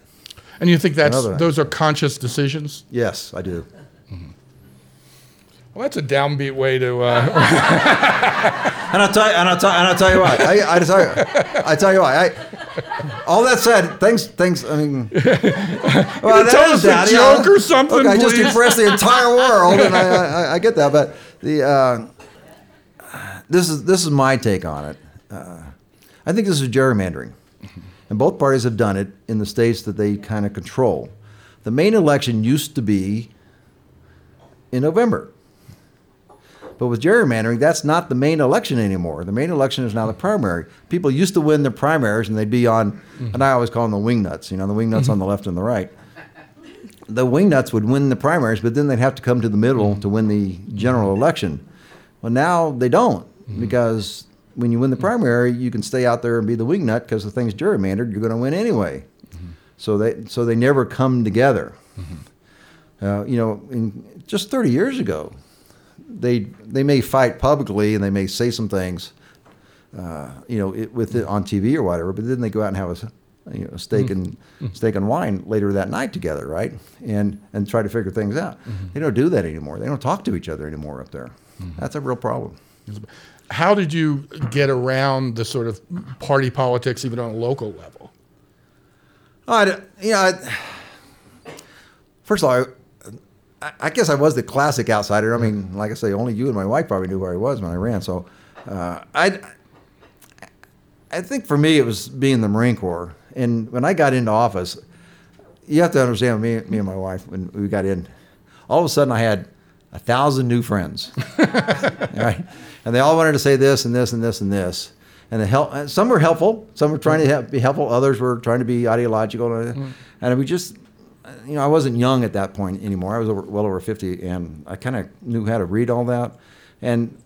And you think that's those are conscious decisions? Yes, I do. Well, that's a downbeat way to. Uh, And I'll tell you, and I'll tell, and I'll tell you why. I, I tell you, I tell you why. I, all that said, things, things. I mean, well, that tell is us a that, joke or something, Look, I just impressed the entire world, and I, I, I get that. But the uh, this is this is my take on it. Uh, I think this is gerrymandering, and both parties have done it in the states that they kind of control. The main election used to be in November. But with gerrymandering, that's not the main election anymore. The main election is now the primary. People used to win the primaries, and they'd be on, and I always call them the wingnuts. You know, the wingnuts on the left and the right. The wingnuts would win the primaries, but then they'd have to come to the middle to win the general election. Well, now they don't mm-hmm. because when you win the primary, you can stay out there and be the wingnut because the thing's gerrymandered. You're going to win anyway. So they so they never come together. Uh, you know, in, just 30 years ago, they they may fight publicly and they may say some things, uh, you know, it, with it on TV or whatever. But then they go out and have a, you know, steak and steak and wine later that night together, right? And and try to figure things out. They don't do that anymore. They don't talk to each other anymore up there. That's a real problem. How did you get around the sort of party politics, even on a local level? I, d- you know, I, first of all, I, I guess I was the classic outsider. I mean, like I say, only you and my wife probably knew where I was when I ran. So, uh, I, I think for me it was being the Marine Corps. And when I got into office, you have to understand me, me and my wife when we got in. All of a sudden, I had a thousand new friends, right? And they all wanted to say this and this and this and this. And the help, some were helpful. Some were trying to help, be helpful. Others were trying to be ideological. Mm. And we just, you know, I wasn't young at that point anymore. I was over, well over 50, and I kind of knew how to read all that. And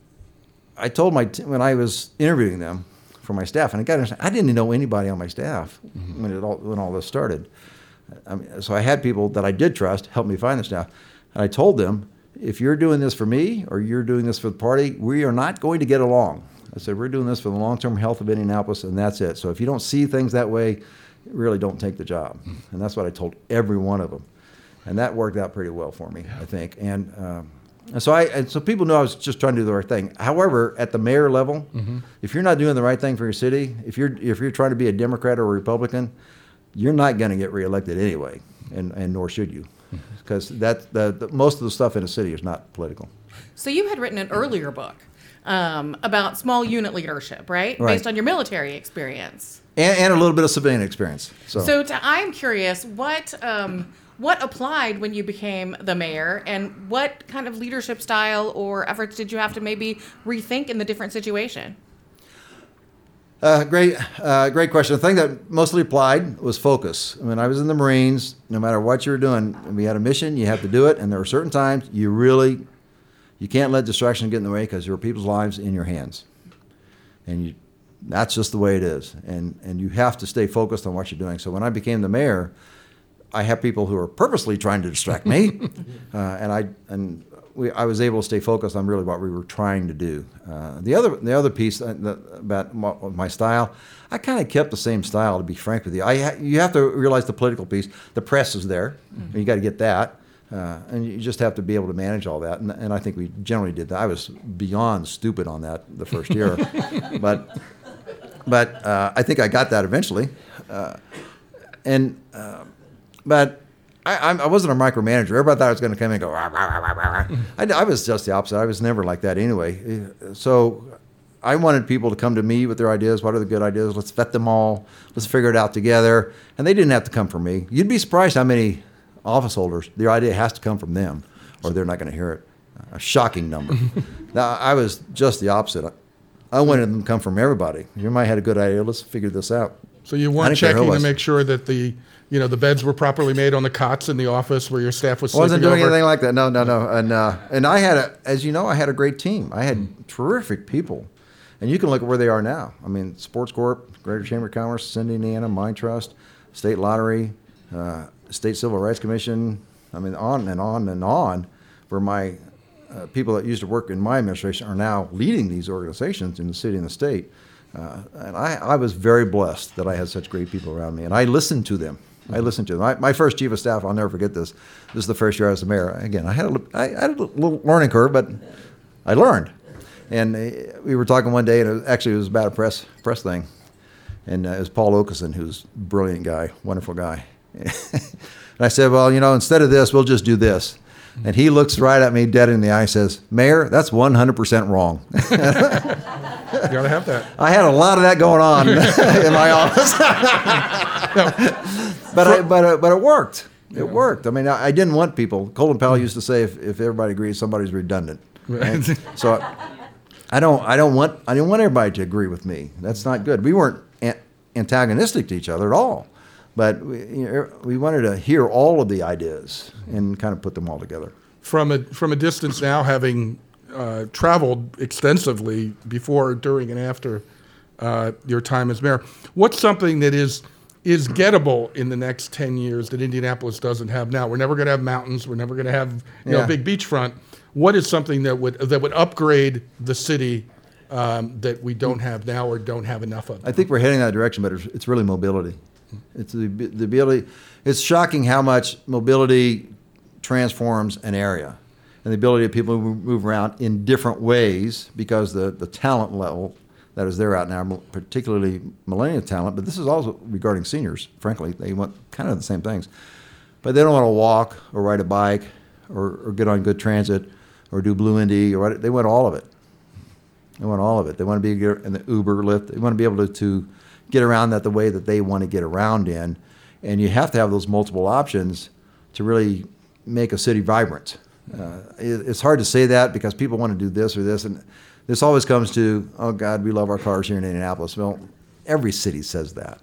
I told my t- when I was interviewing them for my staff, and I got to understand, I didn't know anybody on my staff mm-hmm. when it all when all this started. I mean, so I had people that I did trust help me find the staff, and I told them, if you're doing this for me or you're doing this for the party, we are not going to get along. I said we're doing this for the long-term health of Indianapolis, and that's it. So if you don't see things that way, really don't take the job. And that's what I told every one of them, and that worked out pretty well for me, I think. And um, and so I and so people knew I was just trying to do the right thing. However, at the mayor level, if you're not doing the right thing for your city, if you're if you're trying to be a Democrat or a Republican, you're not going to get reelected anyway, and, and nor should you, because that the, the, most of the stuff in a city is not political. So you had written an earlier book um, about small unit leadership, right? Right. Based on your military experience. And, and a little bit of civilian experience. So, So to, I'm curious, what um, what applied when you became the mayor, and what kind of leadership style or efforts did you have to maybe rethink in the different situation? Uh, great, uh, great question. The thing that mostly applied was focus. I mean, I was in the Marines, no matter what you were doing, we had a mission, you have to do it, and there are certain times you really, you can't let distraction get in the way because there are people's lives in your hands, and you, that's just the way it is, and and you have to stay focused on what you're doing. So when I became the mayor, I have people who are purposely trying to distract me, uh, and I and we, I was able to stay focused on really what we were trying to do. Uh, the other the other piece about my, my style, I kind of kept the same style. To be frank with you, I ha- you have to realize the political piece. The press is there, and you got to get that. Uh, and you just have to be able to manage all that, and, and I think we generally did that. I was beyond stupid on that the first year, but but uh, I think I got that eventually. Uh, and uh, but I, I'm- wasn't a micromanager. Everybody thought I was going to come in and go. "Rah, rah, rah, rah, rah, rah." I, I was just the opposite. I was never like that anyway. So I wanted people to come to me with their ideas. What are the good ideas? Let's vet them all. Let's figure it out together. And they didn't have to come from me. You'd be surprised how many office holders their idea has to come from them, or they're not going to hear it. A shocking number. now I was just the opposite. I, I wanted them to come from everybody. You might had a good idea. Let's figure this out. So you I weren't didn't care who it checking to make sure that the you know the beds were properly made on the cots in the office where your staff was I wasn't doing over? anything like that. No, no, no. And uh, and I had a, as you know, I had a great team. I had terrific people, and you can look at where they are now. I mean, Sports Corp, Greater Chamber of Commerce, Cindy, Indiana, Mind Trust, State Lottery, uh, State Civil Rights Commission. I mean, on and on and on, where my uh, people that used to work in my administration are now leading these organizations in the city and the state. Uh, and I, I was very blessed that I had such great people around me, and I listened to them. I listened to them. I, my first chief of staff, I'll never forget this. This is the first year I was the mayor. Again, I had a, had a little learning curve, but I learned. And uh, we were talking one day, and it was, actually it was about a press press thing. And uh, it was Paul Okeson, who's a brilliant guy, wonderful guy. and I said, well, you know, instead of this, we'll just do this. And he looks right at me dead in the eye and says, Mayor, that's 100% wrong. You gotta have that. I had a lot of that going on in my office. But, I, but, it, but it worked. It worked. I mean, I, I didn't want people. Colin Powell used to say, if, if everybody agrees, somebody's redundant. Right. So I, I don't, I don't want, I didn't want everybody to agree with me. That's not good. We weren't an- antagonistic to each other at all, but we, you know, we wanted to hear all of the ideas and kind of put them all together. From a from a distance now, having uh, traveled extensively before, during, and after uh, your time as mayor, what's something that is is gettable in the next ten years that Indianapolis doesn't have now? We're never going to have mountains. We're never going to have you Yeah. a big beachfront. What is something that would that would upgrade the city um, that we don't have now or don't have enough of? I think we're heading that direction, but it's, it's really mobility. It's the, the ability. It's shocking how much mobility transforms an area, and the ability of people to move move around in different ways because the the talent level that is there out now, particularly millennial talent, but this is also regarding seniors. Frankly, they want kind of the same things, but they don't want to walk or ride a bike or, or get on good transit or do Blue Indy or they want all of it. They want all of it. They want to be in the Uber, Lyft. They want to be able to, to get around that the way that they want to get around in. And you have to have those multiple options to really make a city vibrant. Uh, it, it's hard to say that because people want to do this or this. And this always comes to, oh, God, we love our cars here in Indianapolis. Well, every city says that.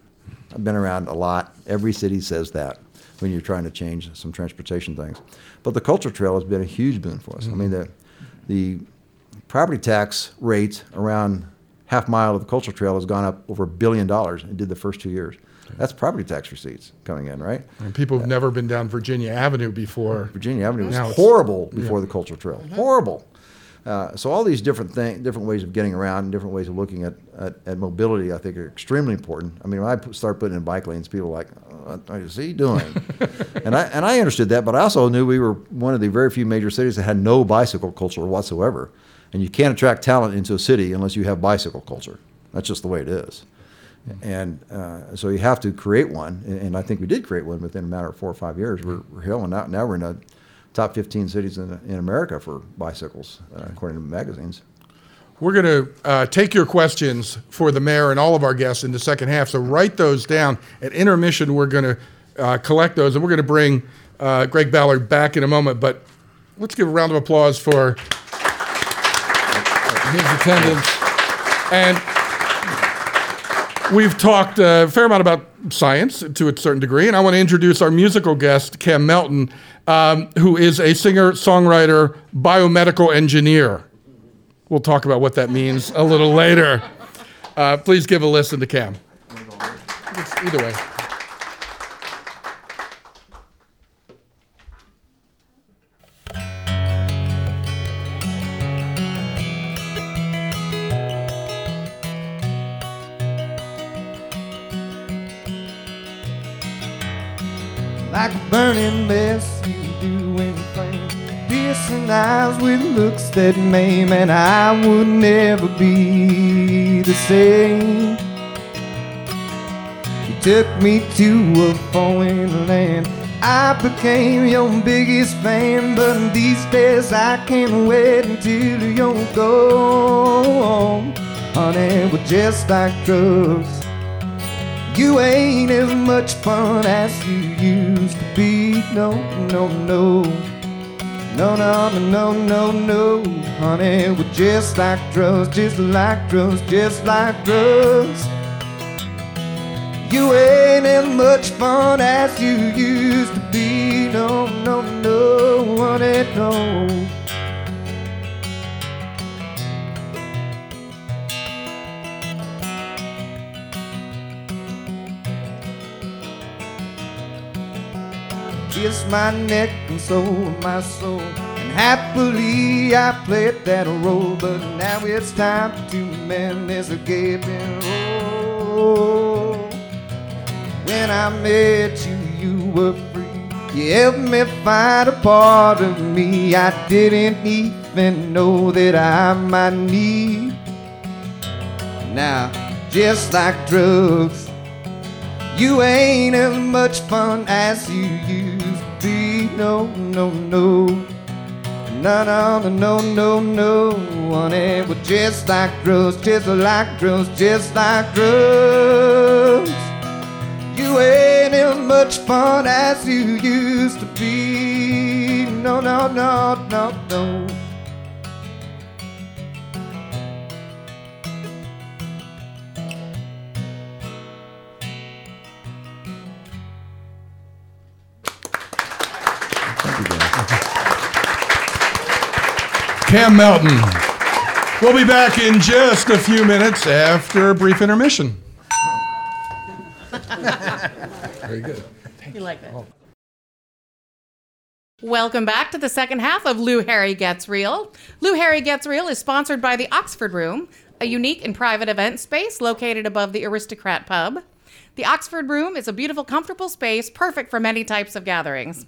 I've been around a lot. Every city says that when you're trying to change some transportation things. But the culture trail has been a huge boon for us. I mean, the, the property tax rate around half mile of the cultural trail has gone up over a billion dollars and did the first two years. That's property tax receipts coming in, right? and people who've never been down Virginia Avenue before. Virginia Avenue was horrible before the cultural trail. Horrible. Uh, so all these different thing, different ways of getting around, and different ways of looking at, at, at mobility, I think, are extremely important. I mean, when I start putting in bike lanes, people are like, oh, "What is he doing?" and I and I understood that, but I also knew we were one of the very few major cities that had no bicycle culture whatsoever. And you can't attract talent into a city unless you have bicycle culture. That's just the way it is. And uh, so you have to create one, and, and I think we did create one within a matter of four or five years. We're, we're hell, and now, we're in the top 15 cities in, in America for bicycles, uh, according to magazines. We're going to uh, take your questions for the mayor and all of our guests in the second half. So write those down. At intermission, we're going to uh, collect those, and we're going to bring uh, Greg Ballard back in a moment. But let's give a round of applause for his attendance. And we've talked a fair amount about science to a certain degree, and I want to introduce our musical guest, Cam Melton, um, who is a singer, songwriter, biomedical engineer. We'll talk about what that means a little later. Uh, please give a listen to Cam. It's either way. Like burning anything. Piercing eyes with looks that maim, and I would never be the same. You took me to a foreign land. I became your biggest fan, but these days I can't wait until you're gone. Honey, we're just like drugs. You ain't as much fun as you used to be. No, no, no. No, no, no, no, no, no. Honey, we're just like drugs, just like drugs, just like drugs. You ain't as much fun as you used to be. No, no, no, honey, no. Kiss my neck and soul my soul. And happily I played that role, but now it's time to mend this gaping hole. When I met you, you were free. You helped me find a part of me I didn't even know that I might need. Now, just like drugs, you ain't as much fun as you used. No, no, no. No, no, no, no, no. Honey, we're just like drugs, just like drugs, just like drugs. You ain't as much fun as you used to be. No, no, no, no, no. Cam Melton. We'll be back in just a few minutes after a brief intermission. Very good. You like that? Welcome back to the second half of Lou Harry Gets Real. Lou Harry Gets Real is sponsored by the Oxford Room, a unique and private event space located above the Aristocrat Pub. The Oxford Room is a beautiful, comfortable space perfect for many types of gatherings.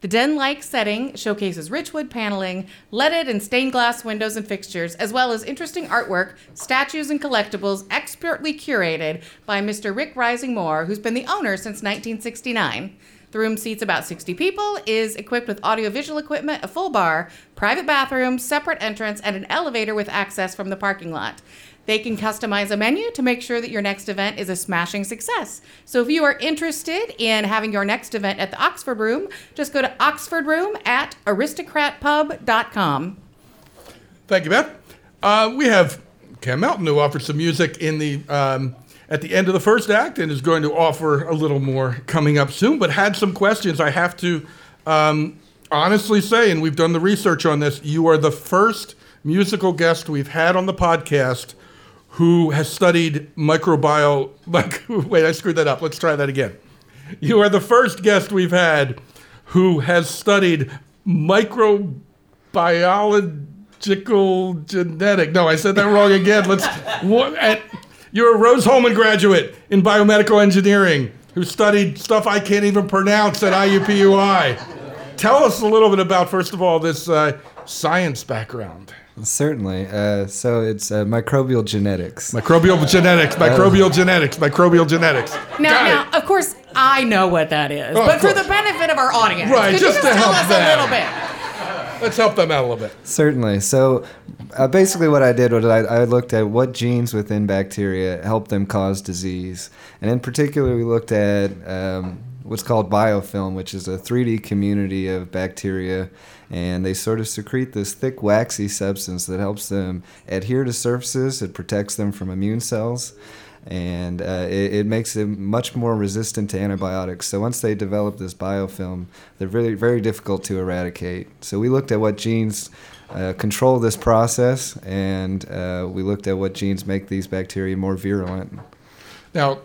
The den like setting showcases rich wood paneling, leaded and stained glass windows and fixtures, as well as interesting artwork, statues, and collectibles expertly curated by Mr. Rick Rising Moore, who's been the owner since 1969. The room seats about 60 people, is equipped with audiovisual equipment, a full bar, private bathrooms, separate entrance, and an elevator with access from the parking lot. They can customize a menu to make sure that your next event is a smashing success. So if you are interested in having your next event at the Oxford Room, just go to Oxford Room at aristocratpub.com. Thank you, Beth. Uh, we have Cam Melton who offered some music in the um, at the end of the first act and is going to offer a little more coming up soon. But had some questions. I have to um, honestly say, and we've done the research on this. You are the first musical guest we've had on the podcast who has studied microbiome. Like, wait, I screwed that up. Let's try that again. You are the first guest we've had who has studied microbiological genetic. No, I said that wrong again. Let's. What, at, you're a Rose-Hulman graduate in biomedical engineering who studied stuff I can't even pronounce at IUPUI. Tell us a little bit about, first of all, this uh, science background. Certainly. Uh, so it's uh, microbial genetics. Microbial genetics, microbial genetics, microbial genetics. Now, Got now, it. of course, I know what that is, Oh, but for the benefit of our audience, Right, could just you to just tell help us them. a little bit? Let's help them out a little bit. Certainly. So uh, basically, what I did was I, I looked at what genes within bacteria help them cause disease. And in particular, we looked at um, what's called biofilm, which is a 3D community of bacteria. And they sort of secrete this thick, waxy substance that helps them adhere to surfaces. It protects them from immune cells. and uh, it, it makes them much more resistant to antibiotics. So once they develop this biofilm, they're very very difficult to eradicate. So we looked at what genes uh, control this process, and uh, we looked at what genes make these bacteria more virulent. Now,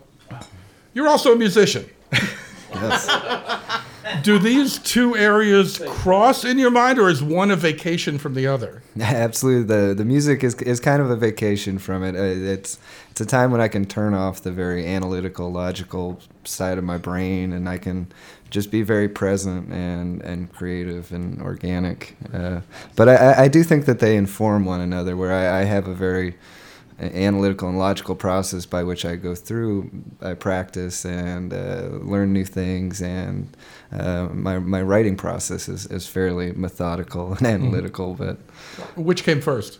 you're also a musician. Yes. Do these two areas cross in your mind, or is one a vacation from the other? Absolutely, the the music is is kind of a vacation from it. Uh, It's it's a time when I can turn off the very analytical, logical side of my brain, and I can just be very present and and creative and organic. Uh, but I, I- do think that they inform one another. Where I, I have a very analytical and logical process by which I go through. I practice and uh, learn new things, and uh, my my writing process is, is fairly methodical and analytical, but. Which came first?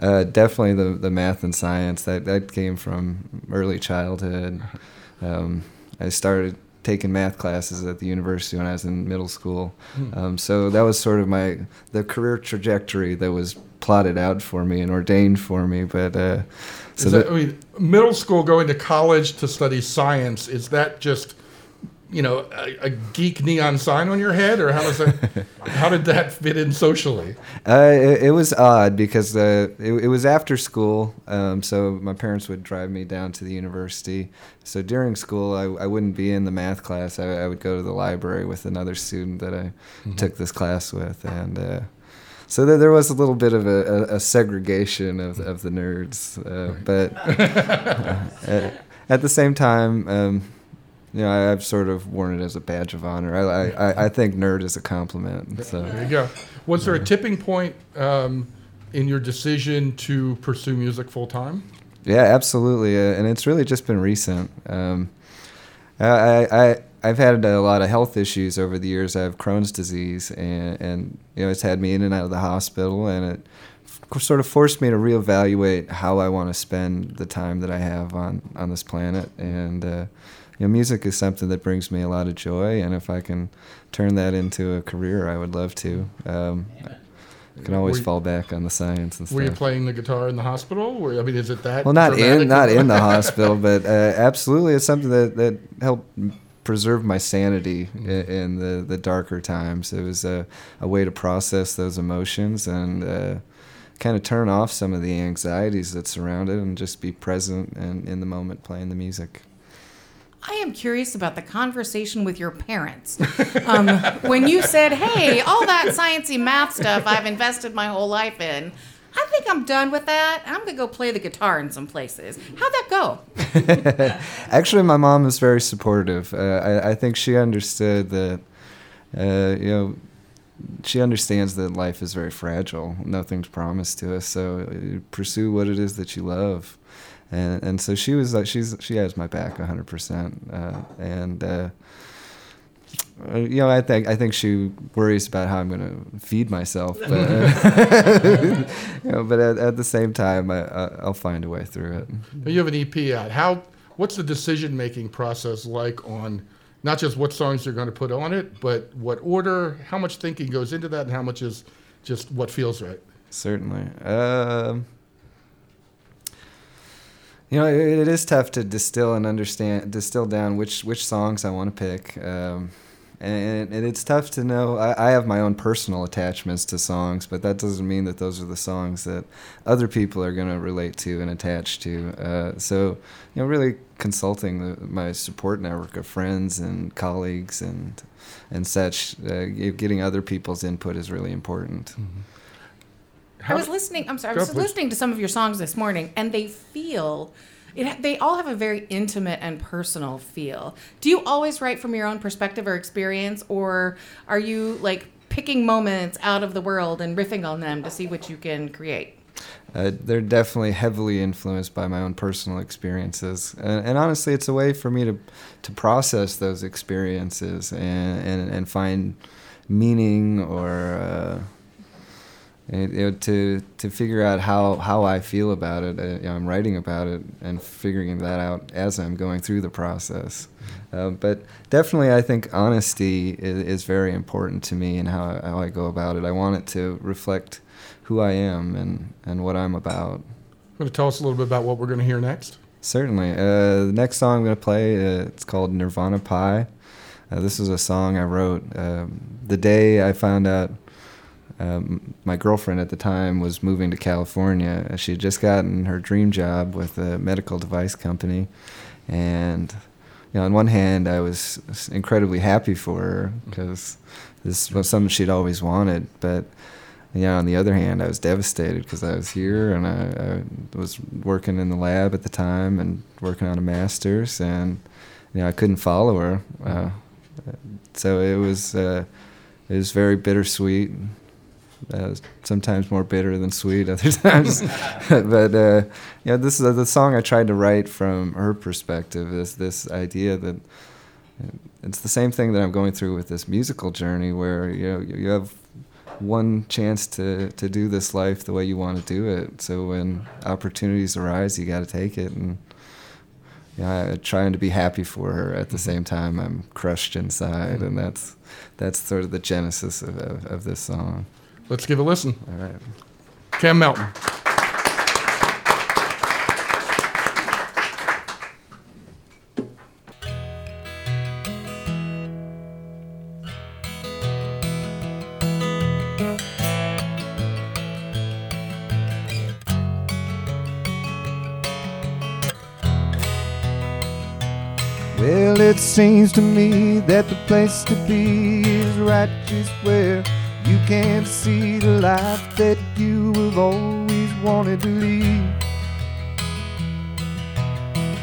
Uh, definitely the, the math and science that that came from early childhood. Um, I started taking math classes at the university when I was in middle school, um, so that was sort of my the career trajectory that was plotted out for me and ordained for me. But uh, so Is that, that, I mean, middle school going to college to study science, is that just, you know, a, a geek neon sign on your head? Or how does that, how did that fit in socially? Uh, it, it was odd because uh, it, it was after school, um, so my parents would drive me down to the university. So during school, I, I wouldn't be in the math class. I, I would go to the library with another student that I took this class with, and uh, so there, there was a little bit of a, a, a segregation of, of the nerds. Uh, but uh, at the same time, um, you know, I, I've sort of worn it as a badge of honor. I, I, I think nerd is a compliment. So. There you go. Was there a tipping point um, in your decision to pursue music full time? Yeah, absolutely, uh, and it's really just been recent. Um, I, I I've had a lot of health issues over the years. I have Crohn's disease, and, and you know it's had me in and out of the hospital, and it f- sort of forced me to reevaluate how I want to spend the time that I have on on this planet. And uh, you know, music is something that brings me a lot of joy, and if I can turn that into a career, I would love to. Um, I can always you- fall back on the science and stuff. Were you playing the guitar in the hospital? Were, I mean, is it that? Well, not in not in the hospital, but uh, absolutely, it's something that that helped preserve my sanity in, in the the darker times. It was a, a way to process those emotions and uh, kind of turn off some of the anxieties that surround it, and just be present and in the moment playing the music. I am curious about the conversation with your parents. Um, when you said, hey, all that sciencey math stuff I've invested my whole life in, I think I'm done with that. I'm going to go play the guitar in some places. How'd that go? Actually, my mom was very supportive. Uh, I, I think she understood that, uh, you know, she understands that life is very fragile. Nothing's promised to us. So uh, pursue what it is that you love. And, and so she was like, she's, she has my back 100%. Uh, and, uh, uh, you know, I think I think she worries about how I'm going to feed myself, but, uh, you know, but at, at the same time, I, I, I'll find a way through it. You have an EP out. How? What's the decision making process like on not just what songs you're going to put on it, but what order? How much thinking goes into that, and how much is just what feels right? Certainly. Um, you know, it, it is tough to distill and understand, distill down which which songs I want to pick. Um, and, and it's tough to know. I, I have my own personal attachments to songs, but that doesn't mean that those are the songs that other people are going to relate to and attach to. Uh, so, you know, really consulting the, my support network of friends and colleagues and and such, uh, getting other people's input is really important. How I was listening. I'm sorry. I was listening to some of your songs this morning, and they feel. It, they all have a very intimate and personal feel. Do you always write from your own perspective or experience, or are you like picking moments out of the world and riffing on them to see what you can create? Uh, they're definitely heavily influenced by my own personal experiences, and, and honestly, it's a way for me to to process those experiences and and, and find meaning or uh, you know, to to figure out how, how I feel about it. Uh, you know, I'm writing about it and figuring that out as I'm going through the process. Uh, but definitely, I think honesty is, is very important to me and how, I- how I go about it. I want it to reflect who I am and, and what I'm about. Want to tell us a little bit about what we're going to hear next? Certainly. Uh, the next song I'm going to play, uh, it's called Nirvana Pie. Uh, this is a song I wrote um, the day I found out um, my girlfriend at the time was moving to California. She had just gotten her dream job with a medical device company. And, you know, on one hand, I was incredibly happy for her because this was something she'd always wanted. But, you know, on the other hand, I was devastated because I was here and I, I was working in the lab at the time and working on a master's, and you know I couldn't follow her. Uh, so it was uh, it was very bittersweet. Uh, sometimes more bitter than sweet other times. but uh, yeah, this is the song I tried to write from her perspective. Is this idea that it's the same thing that I'm going through with this musical journey, where you know you have one chance to to do this life the way you want to do it. So when opportunities arise, you got to take it and. Yeah, trying to be happy for her at the same time. I'm crushed inside, and that's that's sort of the genesis of, of, of this song. Let's give a listen. All right. Cam Melton. Well, it seems to me that the place to be is right just where you can't see the life that you have always wanted to lead.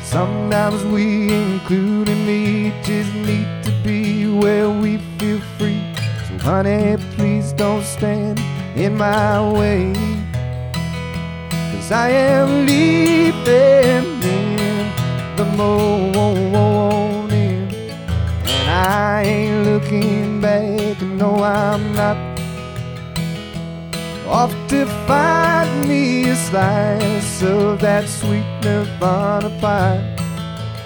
Sometimes we, including me, just need to be where we feel free. So, honey, please don't stand in my way. Cause I am leaving in the morning. And I ain't looking back, no, I'm not. Off to find me a slice of that sweet Nirvana pie.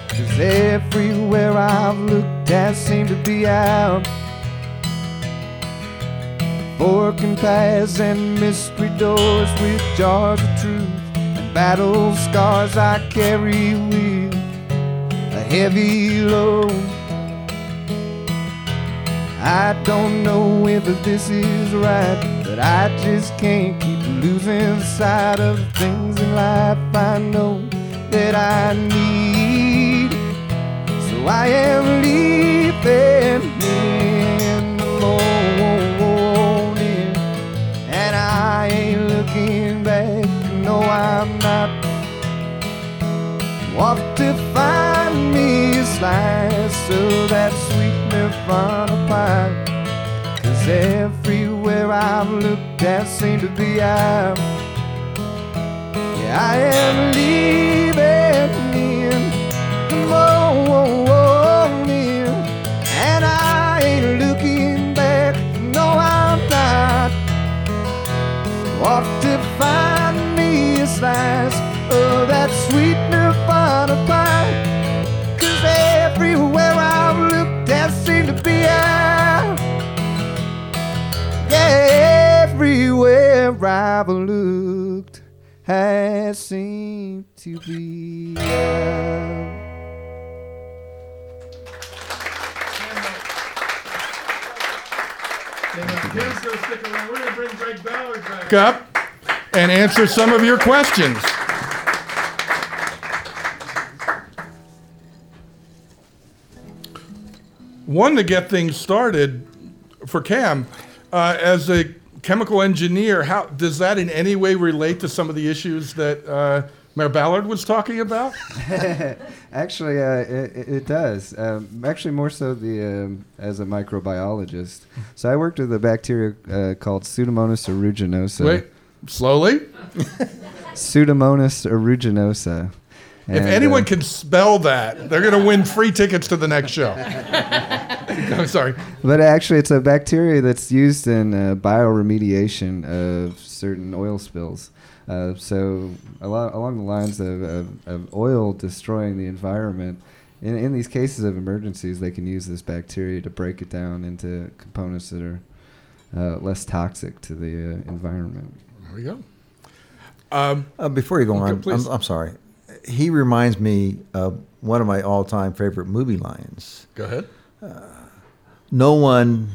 Cause everywhere I've looked has seemed to be out. Forking paths and mystery doors with jars of truth and battle scars I carry with a heavy load. I don't know if this is right, but I just can't keep losing sight of the things in life I know that I need. So I am leaving in morning, and I ain't looking back. No, I'm not. Off to find me a slice of that sweet Nirvana pie. Cause everywhere I've looked, there seemed to be out. Yeah, I am leaving in the morning, and I ain't looking back. No, I'm not. To find me a slice of that sweet Nirvana everywhere I've looked has seemed to be out. We're going to bring Greg Ballard back up and answer some of your questions. One to get things started for Cam, uh, as a chemical engineer, how does that in any way relate to some of the issues that uh, Mayor Ballard was talking about? Actually, uh, it, it- does. Um, actually, more so the um, as a microbiologist. So I worked with a bacteria uh, called Pseudomonas aeruginosa. Wait, slowly. Pseudomonas aeruginosa. If anyone uh, can spell that, they're going to win free tickets to the next show. I'm sorry. But actually, it's a bacteria that's used in uh, bioremediation of certain oil spills. Uh, so, along, along the lines of, of, of oil destroying the environment, in, in these cases of emergencies, they can use this bacteria to break it down into components that are uh, less toxic to the uh, environment. There we go. Um, Uh, before you go Okay, on. I'm, I'm sorry. He reminds me of one of my all-time favorite movie lines. go ahead. No one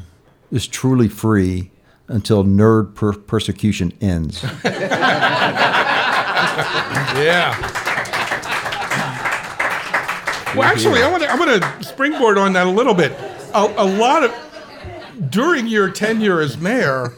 is truly free until nerd per- persecution ends. Yeah. Well, actually, I want to I want to springboard on that a little bit. A, a lot of during your tenure as mayor,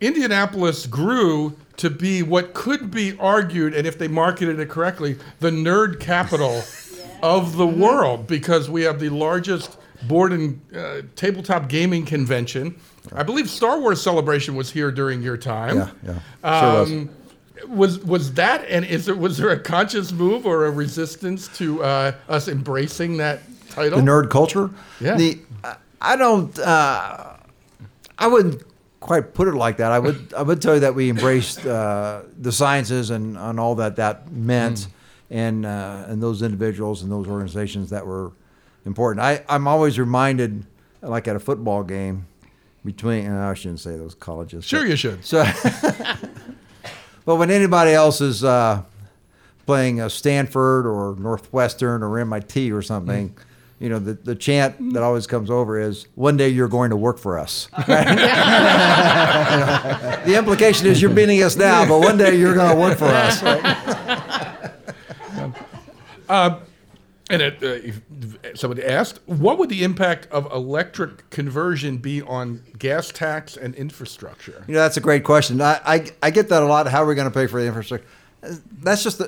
Indianapolis grew to be what could be argued, and if they marketed it correctly, the nerd capital of the world because we have the largest board and uh, tabletop gaming convention. I believe Star Wars Celebration was here during your time. Yeah, yeah. Sure was. Um, was was that and is there was there a conscious move or a resistance to uh, us embracing that title? the nerd culture. Yeah. The I- don't. Uh, I wouldn't quite put it like that. I would. I would tell you that we embraced uh, the sciences and, and all that that meant, and uh, and those individuals and those organizations that were important. I I'm always reminded, like at a football game, between. And I shouldn't say those colleges. Sure, but- you should. so, but when anybody else is uh, playing uh, Stanford or Northwestern or MIT or something, you know, the, the chant that always comes over is, "One day you're going to work for us." Right? You know, the implication is you're beating us now, but one day you're going to work for us. right? And it, uh, somebody asked, what would the impact of electric conversion be on gas tax and infrastructure? You know, that's a great question. I, I, I get that a lot. How are we going to pay for the infrastructure? That's just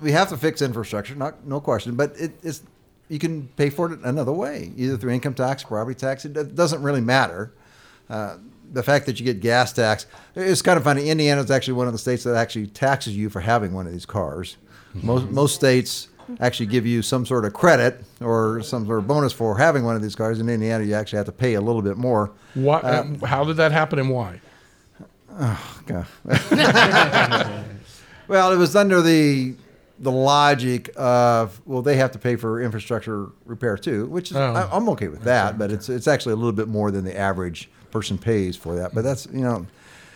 we have to fix infrastructure, not no question. But it, it's you can pay for it another way, either through income tax, property tax. It doesn't really matter. Uh, the fact that you get gas tax, it's kind of funny. Indiana is actually one of the states that actually taxes you for having one of these cars. Most most states actually give you some sort of credit or some sort of bonus for having one of these cars. In Indiana, you actually have to pay a little bit more. What, uh, how did that happen and why? Okay. well, it was under the the logic of well, they have to pay for infrastructure repair too, which is Oh. I, I'm okay with that, but it's it's actually a little bit more than the average person pays for that. But that's you know,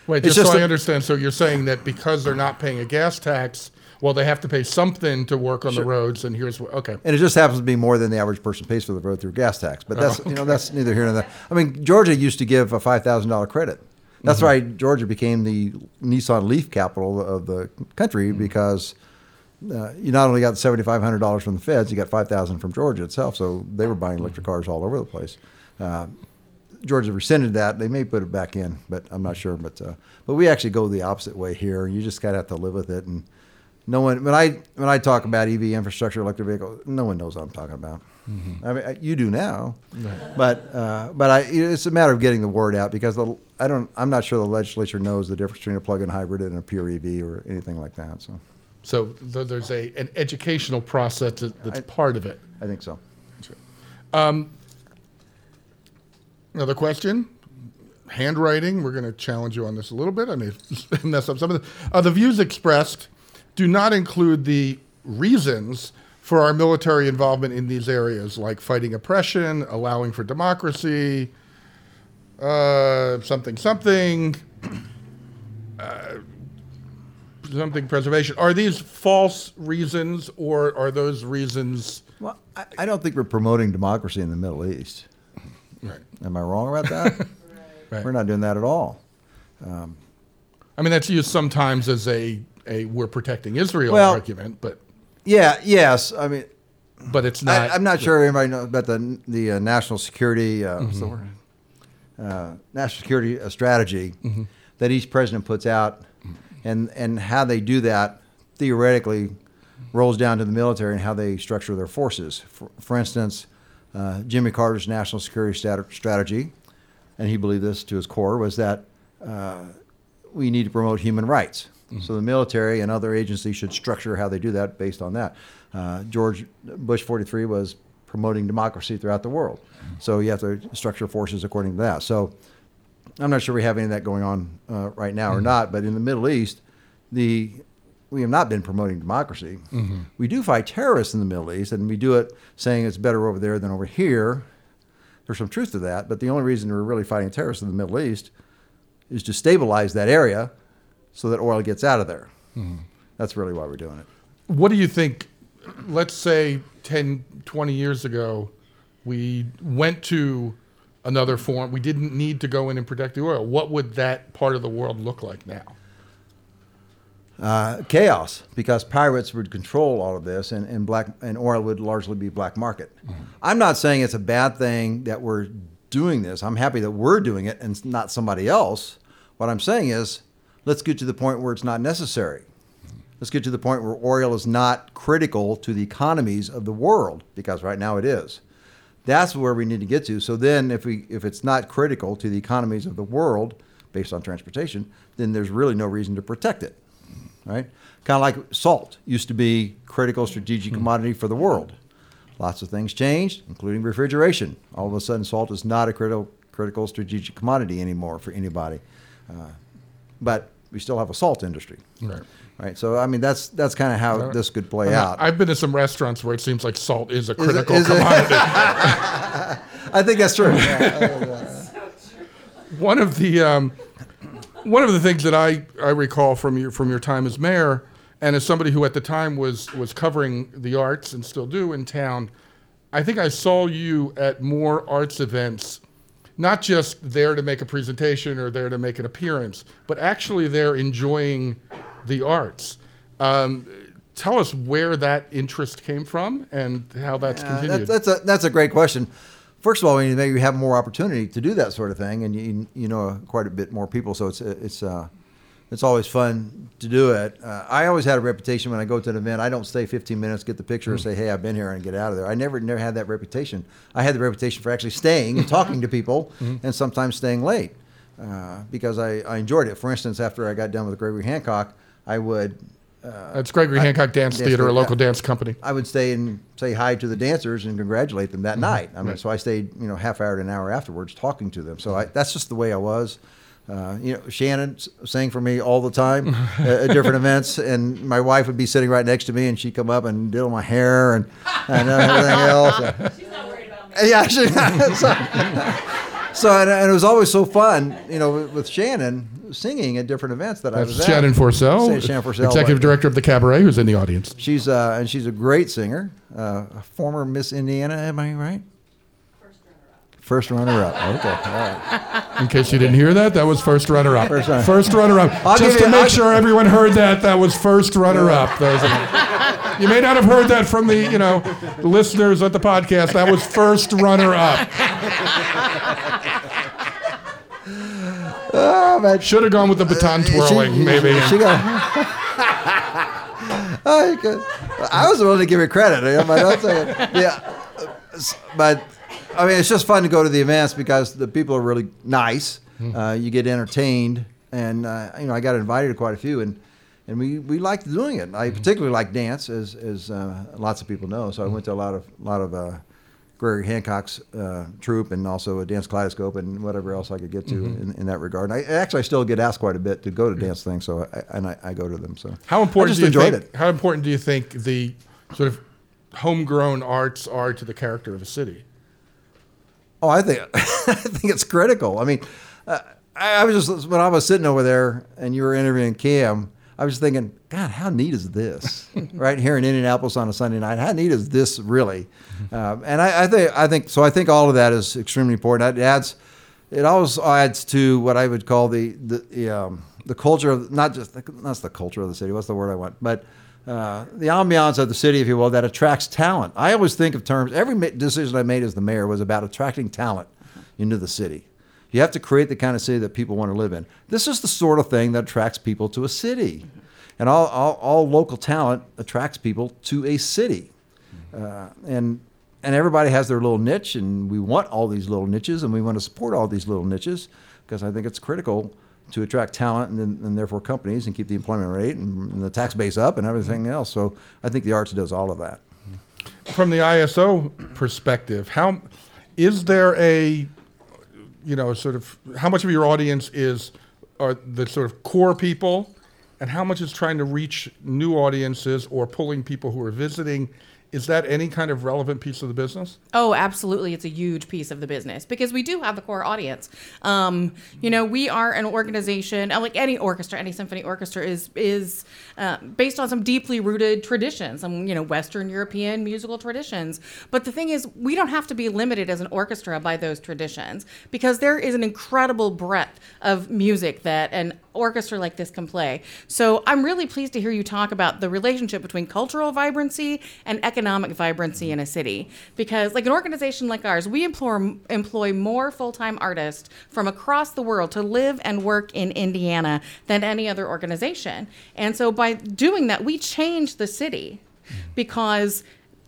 Wait, It's just, so just I a- understand. So you're saying that because they're not paying a gas tax, well, they have to pay something to work on the roads, and here's what. Okay. and it just happens to be more than the average person pays for the road through gas tax. But that's Oh, you know that's neither here nor there. I mean, Georgia used to give a five thousand dollar credit. That's Mm-hmm. why Georgia became the Nissan Leaf capital of the country Mm-hmm. because uh, you not only got seventy five hundred dollars from the feds, you got five thousand from Georgia itself. So they were buying electric cars all over the place. Uh, Georgia rescinded that. They may put it back in, but I'm not sure. But uh, but we actually go the opposite way here. You just gotta have to live with it. And no one when I when I talk about EV infrastructure, electric vehicle, no one knows what I'm talking about. I mean, you do now, but uh, but I, it's a matter of getting the word out because the, I don't. I'm not sure the legislature knows the difference between a plug-in hybrid and a pure EV or anything like that. So So th- there's a an educational process that- that's part of it. I think so. Another question. Handwriting. We're going to challenge you on this a little bit. I may mess up some of the. Uh, the views expressed do not include the reasons for our military involvement in these areas, like fighting oppression, allowing for democracy, uh, something, something, uh, something preservation. Are these false reasons, or are those reasons? Well, I, I don't think we're promoting democracy in the Middle East. Right. Am I wrong about that? Right. We're not doing that at all. I mean, that's used sometimes as a, a we're protecting Israel Well- argument, but Yeah. Yes. I mean, but it's not. I, I'm not sure everybody knows about the the uh, national security uh, word? Uh, national security uh, strategy that each president puts out, and and how they do that theoretically rolls down to the military and how they structure their forces. For, for instance, uh, Jimmy Carter's national security stat- strategy, and he believed this to his core, was that uh, we need to promote human rights. So the military and other agencies should structure how they do that based on that. Uh, George Bush 43 was promoting democracy throughout the world. So you have to structure forces according to that. So I'm not sure we have any of that going on uh, right now or not, but in the Middle East, the we have not been promoting democracy. We do fight terrorists in the Middle East, and we do it saying it's better over there than over here. There's some truth to that, but the only reason we're really fighting terrorists in the Middle East is to stabilize that area so that oil gets out of there. That's really why we're doing it. what do you think? Let's say 10, 20 years ago, we went to another form. We didn't need to go in and protect the oil. What would that part of the world look like now? uh, chaos because pirates would control all of this and, and black and oil would largely be black market. I'm not saying it's a bad thing that we're doing this. I'm happy that we're doing it and not somebody else. What I'm saying is let's get to the point where it's not necessary. Let's get to the point where oil is not critical to the economies of the world because right now it is. That's where we need to get to. So then, if we if it's not critical to the economies of the world based on transportation, then there's really no reason to protect it, right? Kind of like salt used to be critical strategic commodity for the world. Lots of things changed, including refrigeration. All of a sudden, salt is not a critical critical strategic commodity anymore for anybody. Uh, but we still have a salt industry, Right. right? So I mean, that's that's kind of how this could play And I- out. I've been to some restaurants where it seems like salt is a critical is it- commodity. I think that's true. one of the um, one of the things that I, I recall from your from your time as mayor and as somebody who at the time was was covering the arts and still do in town, I think I saw you at more arts events, not just there to make a presentation or there to make an appearance, but actually there enjoying the arts. Um, tell us where that interest came from and how that's Uh, continued. that, that's a that's a great question. First of all, we need to maybe have more opportunity to do that sort of thing, and you you know quite a bit more people, so it's it's uh, it's always fun to do it. Uh, I always had a reputation when I go to an event. I don't stay 15 minutes, get the picture, and say, "Hey, I've been here," and get out of there. I never never had that reputation. I had the reputation for actually staying and talking to people, mm-hmm. and sometimes staying late uh, because I, I enjoyed it. For instance, after I got done with Gregory Hancock, I would uh, That's Gregory Hancock Dance Dance Theater, a local dance company. I would stay and say hi to the dancers and congratulate them that mm-hmm. night. I mean, Right. so I stayed, you know, half hour to an hour afterwards talking to them. So mm-hmm. I, that's just the way I was. Uh, you know, Shannon sang for me all the time at, different events, and my wife would be sitting right next to me, and she'd come up and diddle my hair and, and everything else. She's not worried about me. Yeah, she, so, so and, and it was always so fun, you know, with, with Shannon singing at different events that I That's was at. Shannon Forsell, Shannon Forsell, executive right. director of the Cabaret, who's in the audience. She's uh, and she's a great singer, uh, a former Miss Indiana. Am I right? First runner-up. Okay, all right. In case you didn't hear that, that was first runner-up. First runner- First runner-up. I'll Just to you- make I'll- sure everyone heard that, that was first runner-up. Those you may not have heard that from the you know listeners at the podcast. That was first runner-up. Oh, man. Should have gone with the baton uh, twirling, She- maybe. She got. Oh, I, could- I was willing to give her credit. you know, but I'll say it. Yeah, but I mean, it's just fun to go to the events because the people are really nice. Uh, you get entertained, and uh, you know, I got invited to quite a few, and and we, we liked doing it. I particularly like dance, as as uh, lots of people know. So I went to a lot of lot of. Uh, Gregory Hancock's uh, troupe and also a dance kaleidoscope and whatever else I could get to in, in that regard. And I actually I still get asked quite a bit to go to dance things, so I, and I, I go to them. So How important do you think? it. How important do you think the sort of homegrown arts are to the character of a city? Oh, I think I think it's critical. I mean, uh, I, I was just when I was sitting over there and you were interviewing Cam, I was thinking, God, how neat is this? right here in Indianapolis on a Sunday night, how neat is this really? Um, and I, I think I think so. I think all of that is extremely important. It adds, it always adds to what I would call the the the, um, the culture of not just the, not the culture of the city. What's the word I want? But uh, the ambiance of the city, if you will, that attracts talent. I always think of terms. Every decision I made as the mayor was about attracting talent into the city. You have to create the kind of city that people want to live in. This is the sort of thing that attracts people to a city, and all all, all local talent attracts people to a city, uh, and and everybody has their little niche, and we want all these little niches, and we want to support all these little niches because I think it's critical to attract talent and, and therefore companies and keep the employment rate and, and the tax base up and everything else. So I think the arts does all of that. From the ISO perspective, how is there a you know sort of how much of your audience is are the sort of core people, and how much is trying to reach new audiences or pulling people who are visiting? Is that any kind of relevant piece of the business? Oh, absolutely. It's a huge piece of the business because we do have the core audience. Um, you know, we are an organization, uh, like any orchestra, any symphony orchestra is is uh, based on some deeply rooted traditions, some you know Western European musical traditions. But the thing is, we don't have to be limited as an orchestra by those traditions because there is an incredible breadth of music that an orchestra like this can play. So I'm really pleased to hear you talk about the relationship between cultural vibrancy and economic vibrancy in a city. Because, like an organization like ours, we employ, employ more full time artists from across the world to live and work in Indiana than any other organization. And so by doing that, we change the city because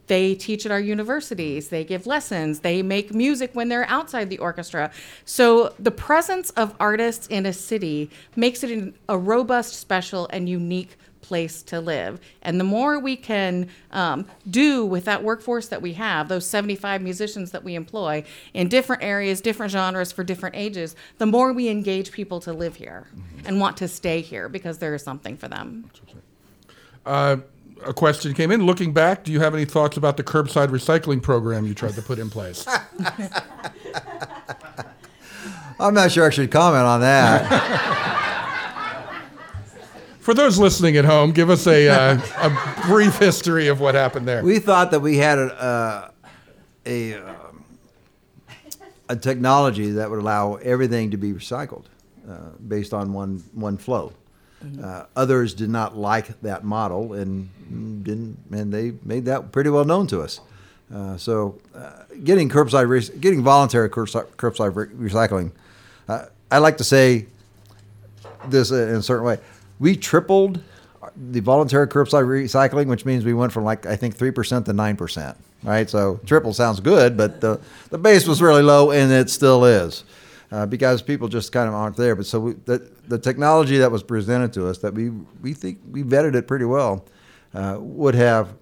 They teach at our universities. They give lessons. They make music when they're outside the orchestra. So the presence of artists in a city makes it an- a robust, special, and unique place to live. And the more we can um, do with that workforce that we have, those 75 musicians that we employ in different areas, different genres for different ages, the more we engage people to live here and want to stay here because there is something for them. Uh, a question came in. Looking back, do you have any thoughts about the curbside recycling program you tried to put in place? I'm not sure I should comment on that. For those listening at home, give us a, uh, a brief history of what happened there. we thought that we had a, uh, a, um, a technology that would allow everything to be recycled uh, based on one, one flow. Uh, others did not like that model and didn't, and they made that pretty well known to us. Uh, so, uh, getting curbside, re- getting voluntary curbside, curbside re- recycling, uh, I like to say this in a certain way. We tripled the voluntary curbside recycling, which means we went from like I think three percent to nine percent. Right, so triple sounds good, but the the base was really low, and it still is uh, because people just kind of aren't there. But so we, the the technology that was presented to us that we we think we vetted it pretty well uh, would have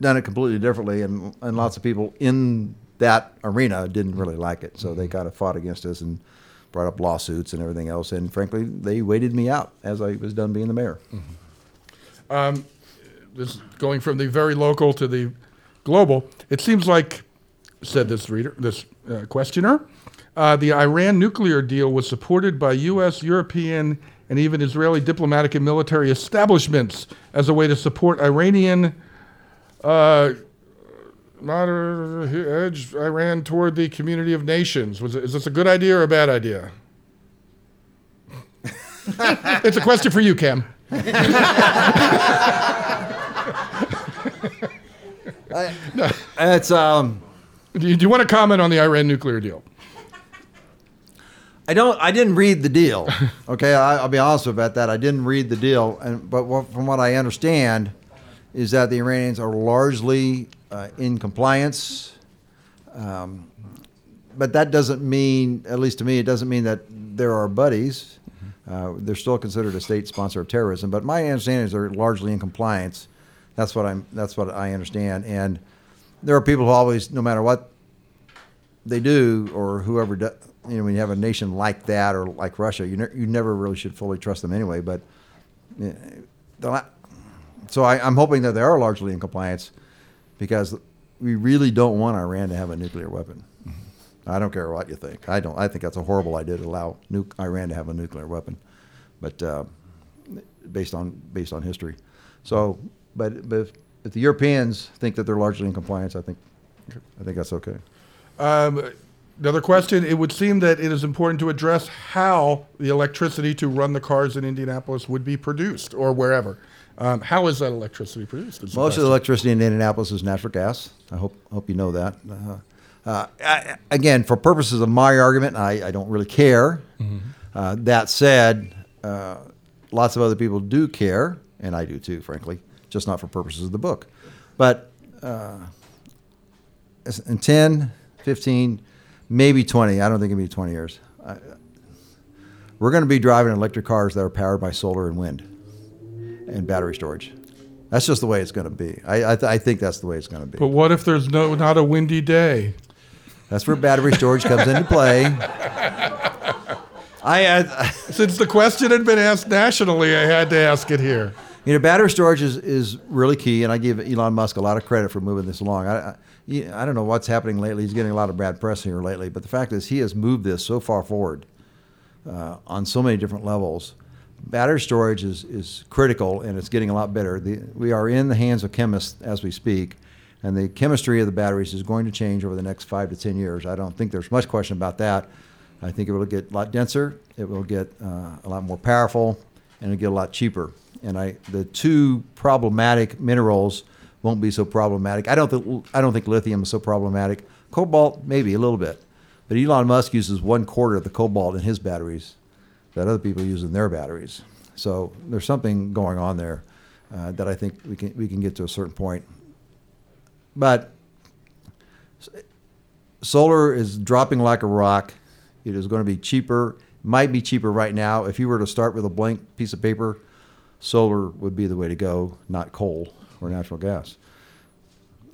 done it completely differently, and and lots of people in that arena didn't really like it, so they kind of fought against us and brought up lawsuits and everything else. And frankly, they waited me out as I was done being the mayor. this going from the very local to the global. It seems like, said this reader, this uh, questioner, uh, the Iran nuclear deal was supported by U.S., European, and even Israeli diplomatic and military establishments as a way to support Iranian. Uh, not uh, edge Iran toward the community of nations. Was it, is this a good idea or a bad idea? it's a question for you, Cam. It's um, Do you, do you want to comment on the Iran nuclear deal? I don't. I didn't read the deal. Okay, I, I'll be honest about that. I didn't read the deal, and but what, from what I understand, is that the Iranians are largely uh, in compliance. Um, but that doesn't mean, at least to me, it doesn't mean that they're our buddies. Uh, they're still considered a state sponsor of terrorism. But my understanding is they're largely in compliance. That's what I'm. That's what I understand. And there are people who always, no matter what they do or whoever do, you know when you have a nation like that or like Russia you, ne- you never really should fully trust them anyway but uh, the so I, I'm hoping that they are largely in compliance because we really don't want Iran to have a nuclear weapon. I don't care what you think. I don't I think that's a horrible idea to allow nu- Iran to have a nuclear weapon but uh, based on based on history. So but but if, if the Europeans think that they're largely in compliance I think I think that's okay. Um, another question. It would seem that it is important to address how the electricity to run the cars in Indianapolis would be produced or wherever. Um, how is that electricity produced? Most of the electricity in Indianapolis is natural gas. I hope hope you know that. Uh, uh, I, again, for purposes of my argument, I, I don't really care. Uh, that said, uh, lots of other people do care, and I do too, frankly, just not for purposes of the book. But uh, in 10, 15, maybe 20, I don't think it'll be 20 years. I, we're going to be driving electric cars that are powered by solar and wind and battery storage. That's just the way it's going to be. I, I, th- I think that's the way it's going to be. But what if there's no not a windy day? That's where battery storage comes into play. I, I, Since the question had been asked nationally, I had to ask it here. you know, battery storage is, is really key, and I give Elon Musk a lot of credit for moving this along. I, I, don't know what's happening lately. He's getting a lot of bad press here lately, but the fact is, he has moved this so far forward uh, on so many different levels. Battery storage is, is critical, and it's getting a lot better. The, we are in the hands of chemists as we speak, and the chemistry of the batteries is going to change over the next five to ten years. I don't think there's much question about that. I think it will get a lot denser, it will get uh, a lot more powerful, and it'll get a lot cheaper. And I, the two problematic minerals won't be so problematic. I don't think I don't think lithium is so problematic. Cobalt maybe a little bit, but Elon Musk uses one quarter of the cobalt in his batteries that other people use in their batteries. So there's something going on there uh, that I think we can we can get to a certain point but solar is dropping like a rock. It is going to be cheaper. Might be cheaper right now. If you were to start with a blank piece of paper, solar would be the way to go, not coal or natural gas.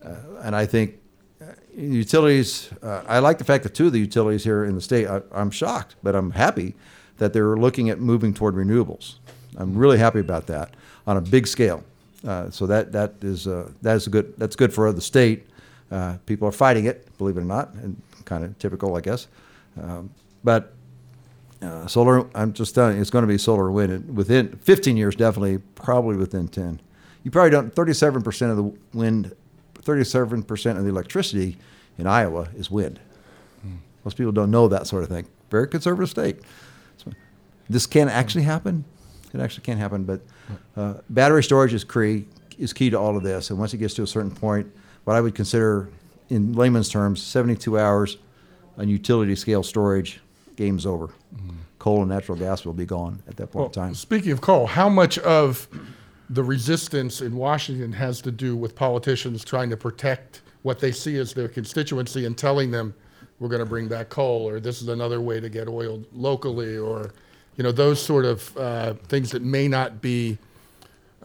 Uh, and I think uh, utilities. Uh, I like the fact that two of the utilities here in the state. I, I'm shocked, but I'm happy that they're looking at moving toward renewables. I'm really happy about that on a big scale. Uh, so that that is uh, that is good that's good for the state. Uh, people are fighting it, believe it or not, and kind of typical, I guess. Um, but uh, solar, I'm just telling you, it's going to be solar wind within 15 years, definitely, probably within 10. You probably don't. 37% of the wind, 37% of the electricity in Iowa is wind. Most people don't know that sort of thing. Very conservative state. So this can actually happen. It actually can happen, but uh, battery storage is key is key to all of this. And once it gets to a certain point, what I would consider, in layman's terms, 72 hours on utility scale storage, game's over. Coal and natural gas will be gone at that point Well, in time. speaking of coal, how much of the resistance in Washington has to do with politicians trying to protect what they see as their constituency and telling them we're going to bring back coal or this is another way to get oil locally or you know those sort of uh, things that may not be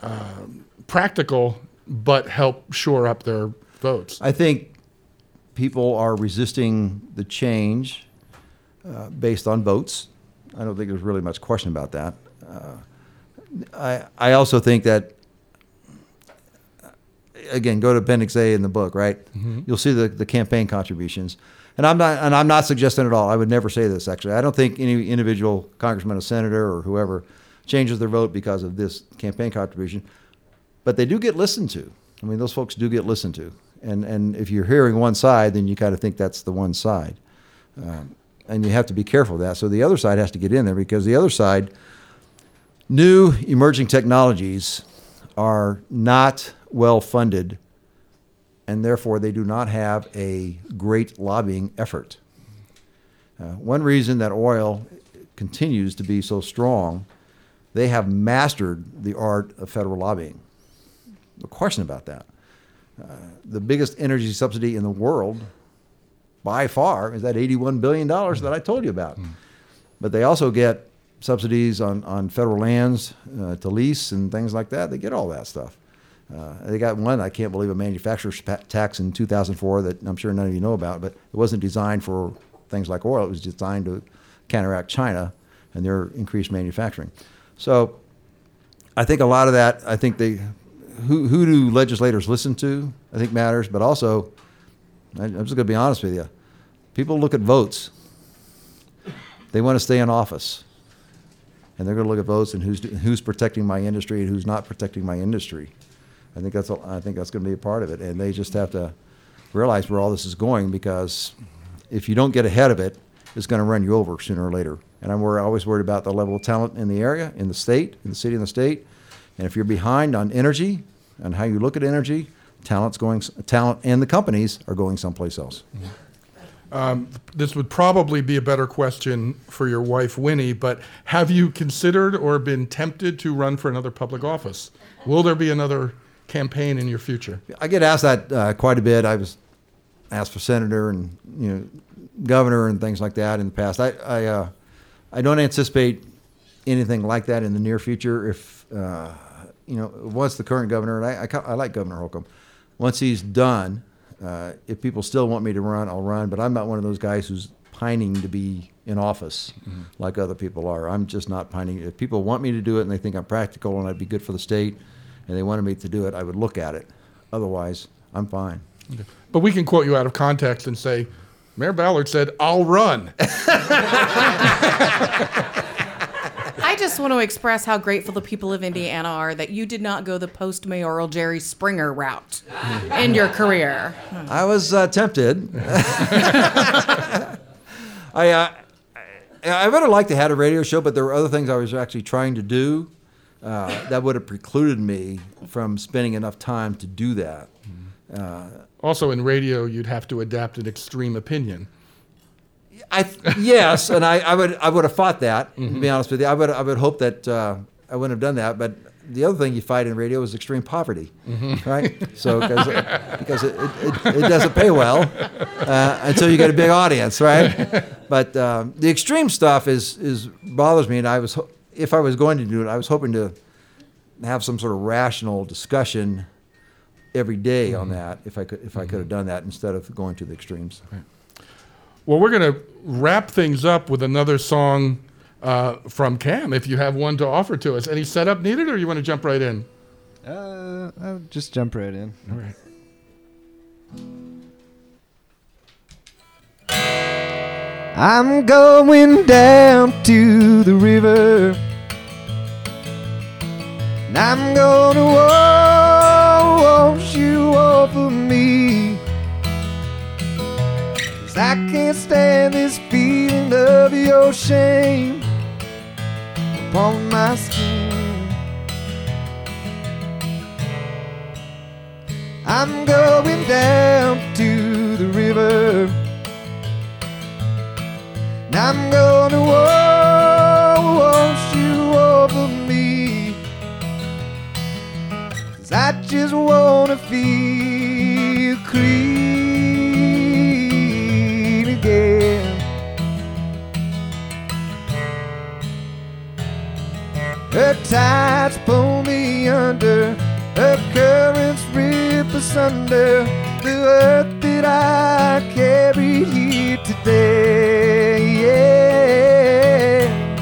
um, practical but help shore up their votes. I think people are resisting the change uh, based on votes. I don't think there's really much question about that. Uh, I I also think that again, go to Appendix A in the book, right? You'll see the, the campaign contributions. And I'm not and I'm not suggesting at all. I would never say this actually. I don't think any individual congressman or senator or whoever changes their vote because of this campaign contribution. But they do get listened to. I mean, those folks do get listened to. And and if you're hearing one side, then you kind of think that's the one side. Um, and you have to be careful of that. So the other side has to get in there because the other side, new emerging technologies are not well funded and therefore they do not have a great lobbying effort. Uh, one reason that oil continues to be so strong, they have mastered the art of federal lobbying. No question about that. Uh, the biggest energy subsidy in the world, by far, is that $81 billion that I told you about. But they also get subsidies on, on federal lands uh, to lease and things like that. They get all that stuff. Uh, they got one, I can't believe, a manufacturer's tax in 2004 that I'm sure none of you know about, but it wasn't designed for things like oil. It was designed to counteract China and their increased manufacturing. So I think a lot of that, I think they, who, who do legislators listen to, I think matters, but also, I, I'm just going to be honest with you, people look at votes. They want to stay in office. And they're going to look at votes and who's, who's protecting my industry and who's not protecting my industry. I think that's a, I think that's going to be a part of it, and they just have to realize where all this is going because if you don't get ahead of it, it's going to run you over sooner or later. And I'm always worried about the level of talent in the area, in the state, in the city, in the state. And if you're behind on energy and how you look at energy, talent's going, talent and the companies are going someplace else. This would probably be a better question for your wife, Winnie, but have you considered or been tempted to run for another public office? Will there be another campaign in your future? I get asked that uh, quite a bit. I was asked for senator and you know governor and things like that in the past. I I, uh, I don't anticipate anything like that in the near future. If uh, you know, once the current governor and I, I, I like Governor Holcomb, once he's done, uh, if people still want me to run, I'll run. But I'm not one of those guys who's pining to be in office like other people are. I'm just not pining. If people want me to do it and they think I'm practical and I'd be good for the state, and they wanted me to do it, I would look at it. Otherwise, I'm fine. But we can quote you out of context and say, Mayor Ballard said, I'll run. I just want to express how grateful the people of Indiana are that you did not go the post mayoral Jerry Springer route in your career. I was uh, tempted. I, uh, I would have liked to have a radio show, but there were other things I was actually trying to do uh, that would have precluded me from spending enough time to do that. Also, in radio, you'd have to adapt an extreme opinion. I yes, and I, I would I would have fought that. To be honest with you, I would I would hope that uh, I wouldn't have done that. But the other thing you fight in radio is extreme poverty, right? So cause, because it, it, it, it doesn't pay well uh, until you get a big audience, right? But um, the extreme stuff is is bothers me, and I was if I was going to do it, I was hoping to have some sort of rational discussion every day on that. If I could if I could have done that instead of going to the extremes. Well, we're going to wrap things up with another song uh, from Cam, if you have one to offer to us. Any setup needed, or you want to jump right in? Uh, I'll just jump right in. All right. I'm going down to the river. And I'm gonna wash you off of me. Cause I can't stand this feeling of your shame upon my skin. I'm going down to the river. And I'm gonna wa- wash you over me. Cause I just wanna feel clean Her tides pull me under, her currents rip asunder the earth that I carry here today. Yeah.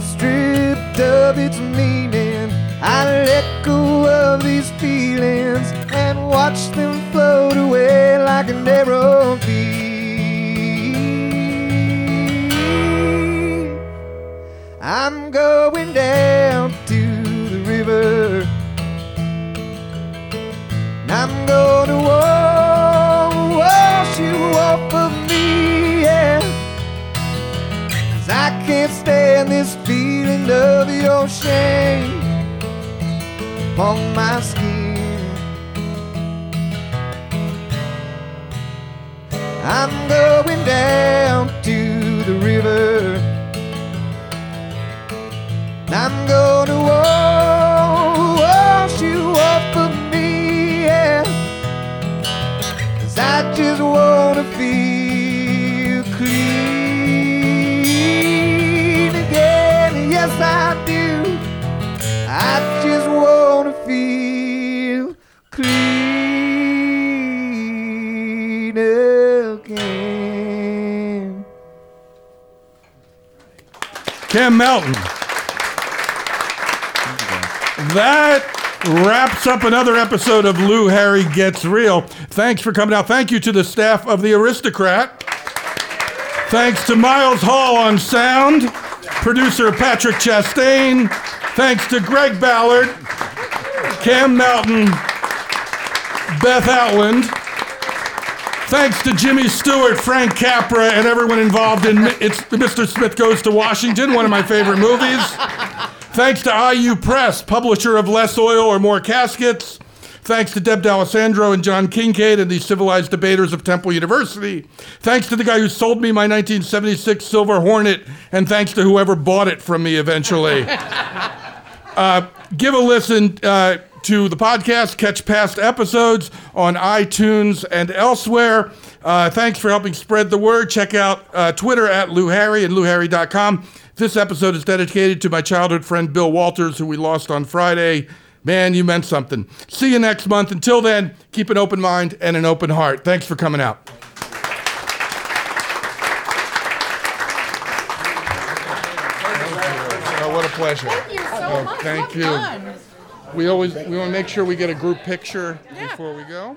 Stripped of its meaning, I let go of these feelings and watch them float away like an arrow going down to the river. And I'm gonna wa- wash you off of me, yeah. Cause I can't stand this feeling of your shame upon my skin. I'm going down to the river. I'm gonna wa- wash you off of me, yeah. Cause I just wanna feel clean again. Yes, I do. I just wanna feel clean again. Cam Melton. That wraps up another episode of Lou Harry Gets Real. Thanks for coming out. Thank you to the staff of The Aristocrat. Thanks to Miles Hall on sound, producer Patrick Chastain. Thanks to Greg Ballard, Cam Melton, Beth Outland. Thanks to Jimmy Stewart, Frank Capra, and everyone involved in it's Mr. Smith Goes to Washington, one of my favorite movies. Thanks to IU Press, publisher of Less Oil or More Caskets. Thanks to Deb D'Alessandro and John Kincade and the civilized debaters of Temple University. Thanks to the guy who sold me my 1976 Silver Hornet, and thanks to whoever bought it from me eventually. Uh, give a listen uh, to the podcast, catch past episodes on iTunes and elsewhere. Uh, thanks for helping spread the word. Check out uh, Twitter at Lou Harry and LouHarry.com. This episode is dedicated to my childhood friend Bill Walters, who we lost on Friday. Man, you meant something. See you next month. Until then, keep an open mind and an open heart. Thanks for coming out. Oh, what a pleasure. Thank you so much. thank What you. fun. We always we want to make sure we get a group picture before we go.